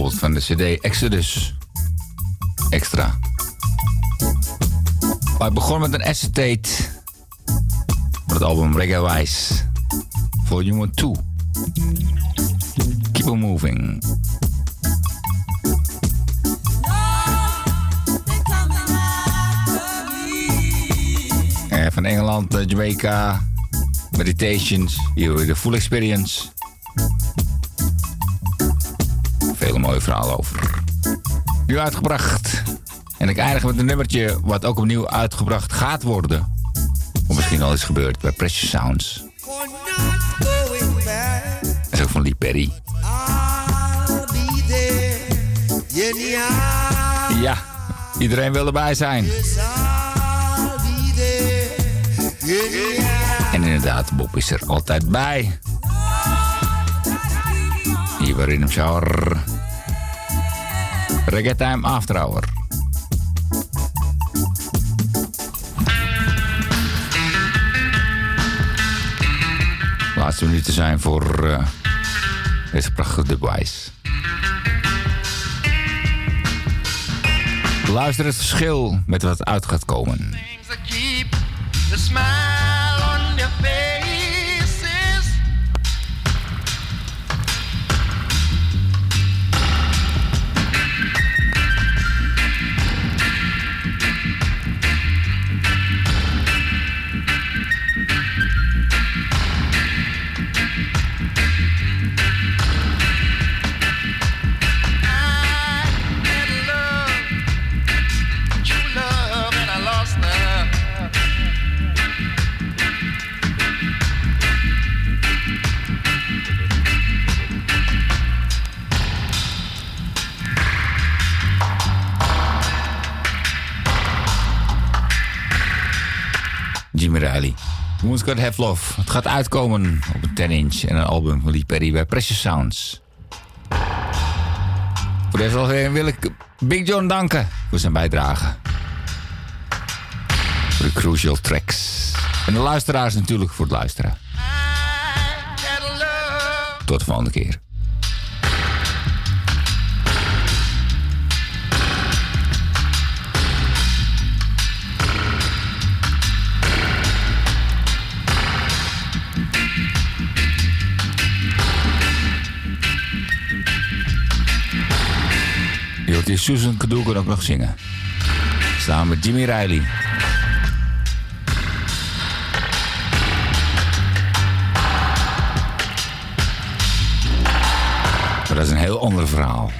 Bijvoorbeeld van de CD Exodus Extra. Maar begon met een acetate met het album Reggae Wise Volume 2. Keep on moving. Eh, van Engeland, eh, Jamaica, Meditations, hier de full experience. Over. Nu uitgebracht. En ik eindig met een nummertje wat ook opnieuw uitgebracht gaat worden. Of misschien al is gebeurd bij Precious Sounds. Dat is ook van Lee Perry. Ja, iedereen wil erbij zijn. En inderdaad, Bob is er altijd bij. Hier bij Rhythm Shower. Reggae Time After Hour. Laatste minuten zijn voor eh, deze prachtige dubwise. Luister het verschil met wat uit gaat komen. Have Love. Het gaat uitkomen op een 10 inch en een album van Lee Perry bij Precious Sounds. Voor deze alweer wil ik Big John danken voor zijn bijdrage. Voor de crucial tracks. En de luisteraars natuurlijk voor het luisteren. Tot de volgende keer. Hoort hier Susan Cadogan ook nog zingen. Samen met Jimmy Riley. Dat is een heel ander verhaal.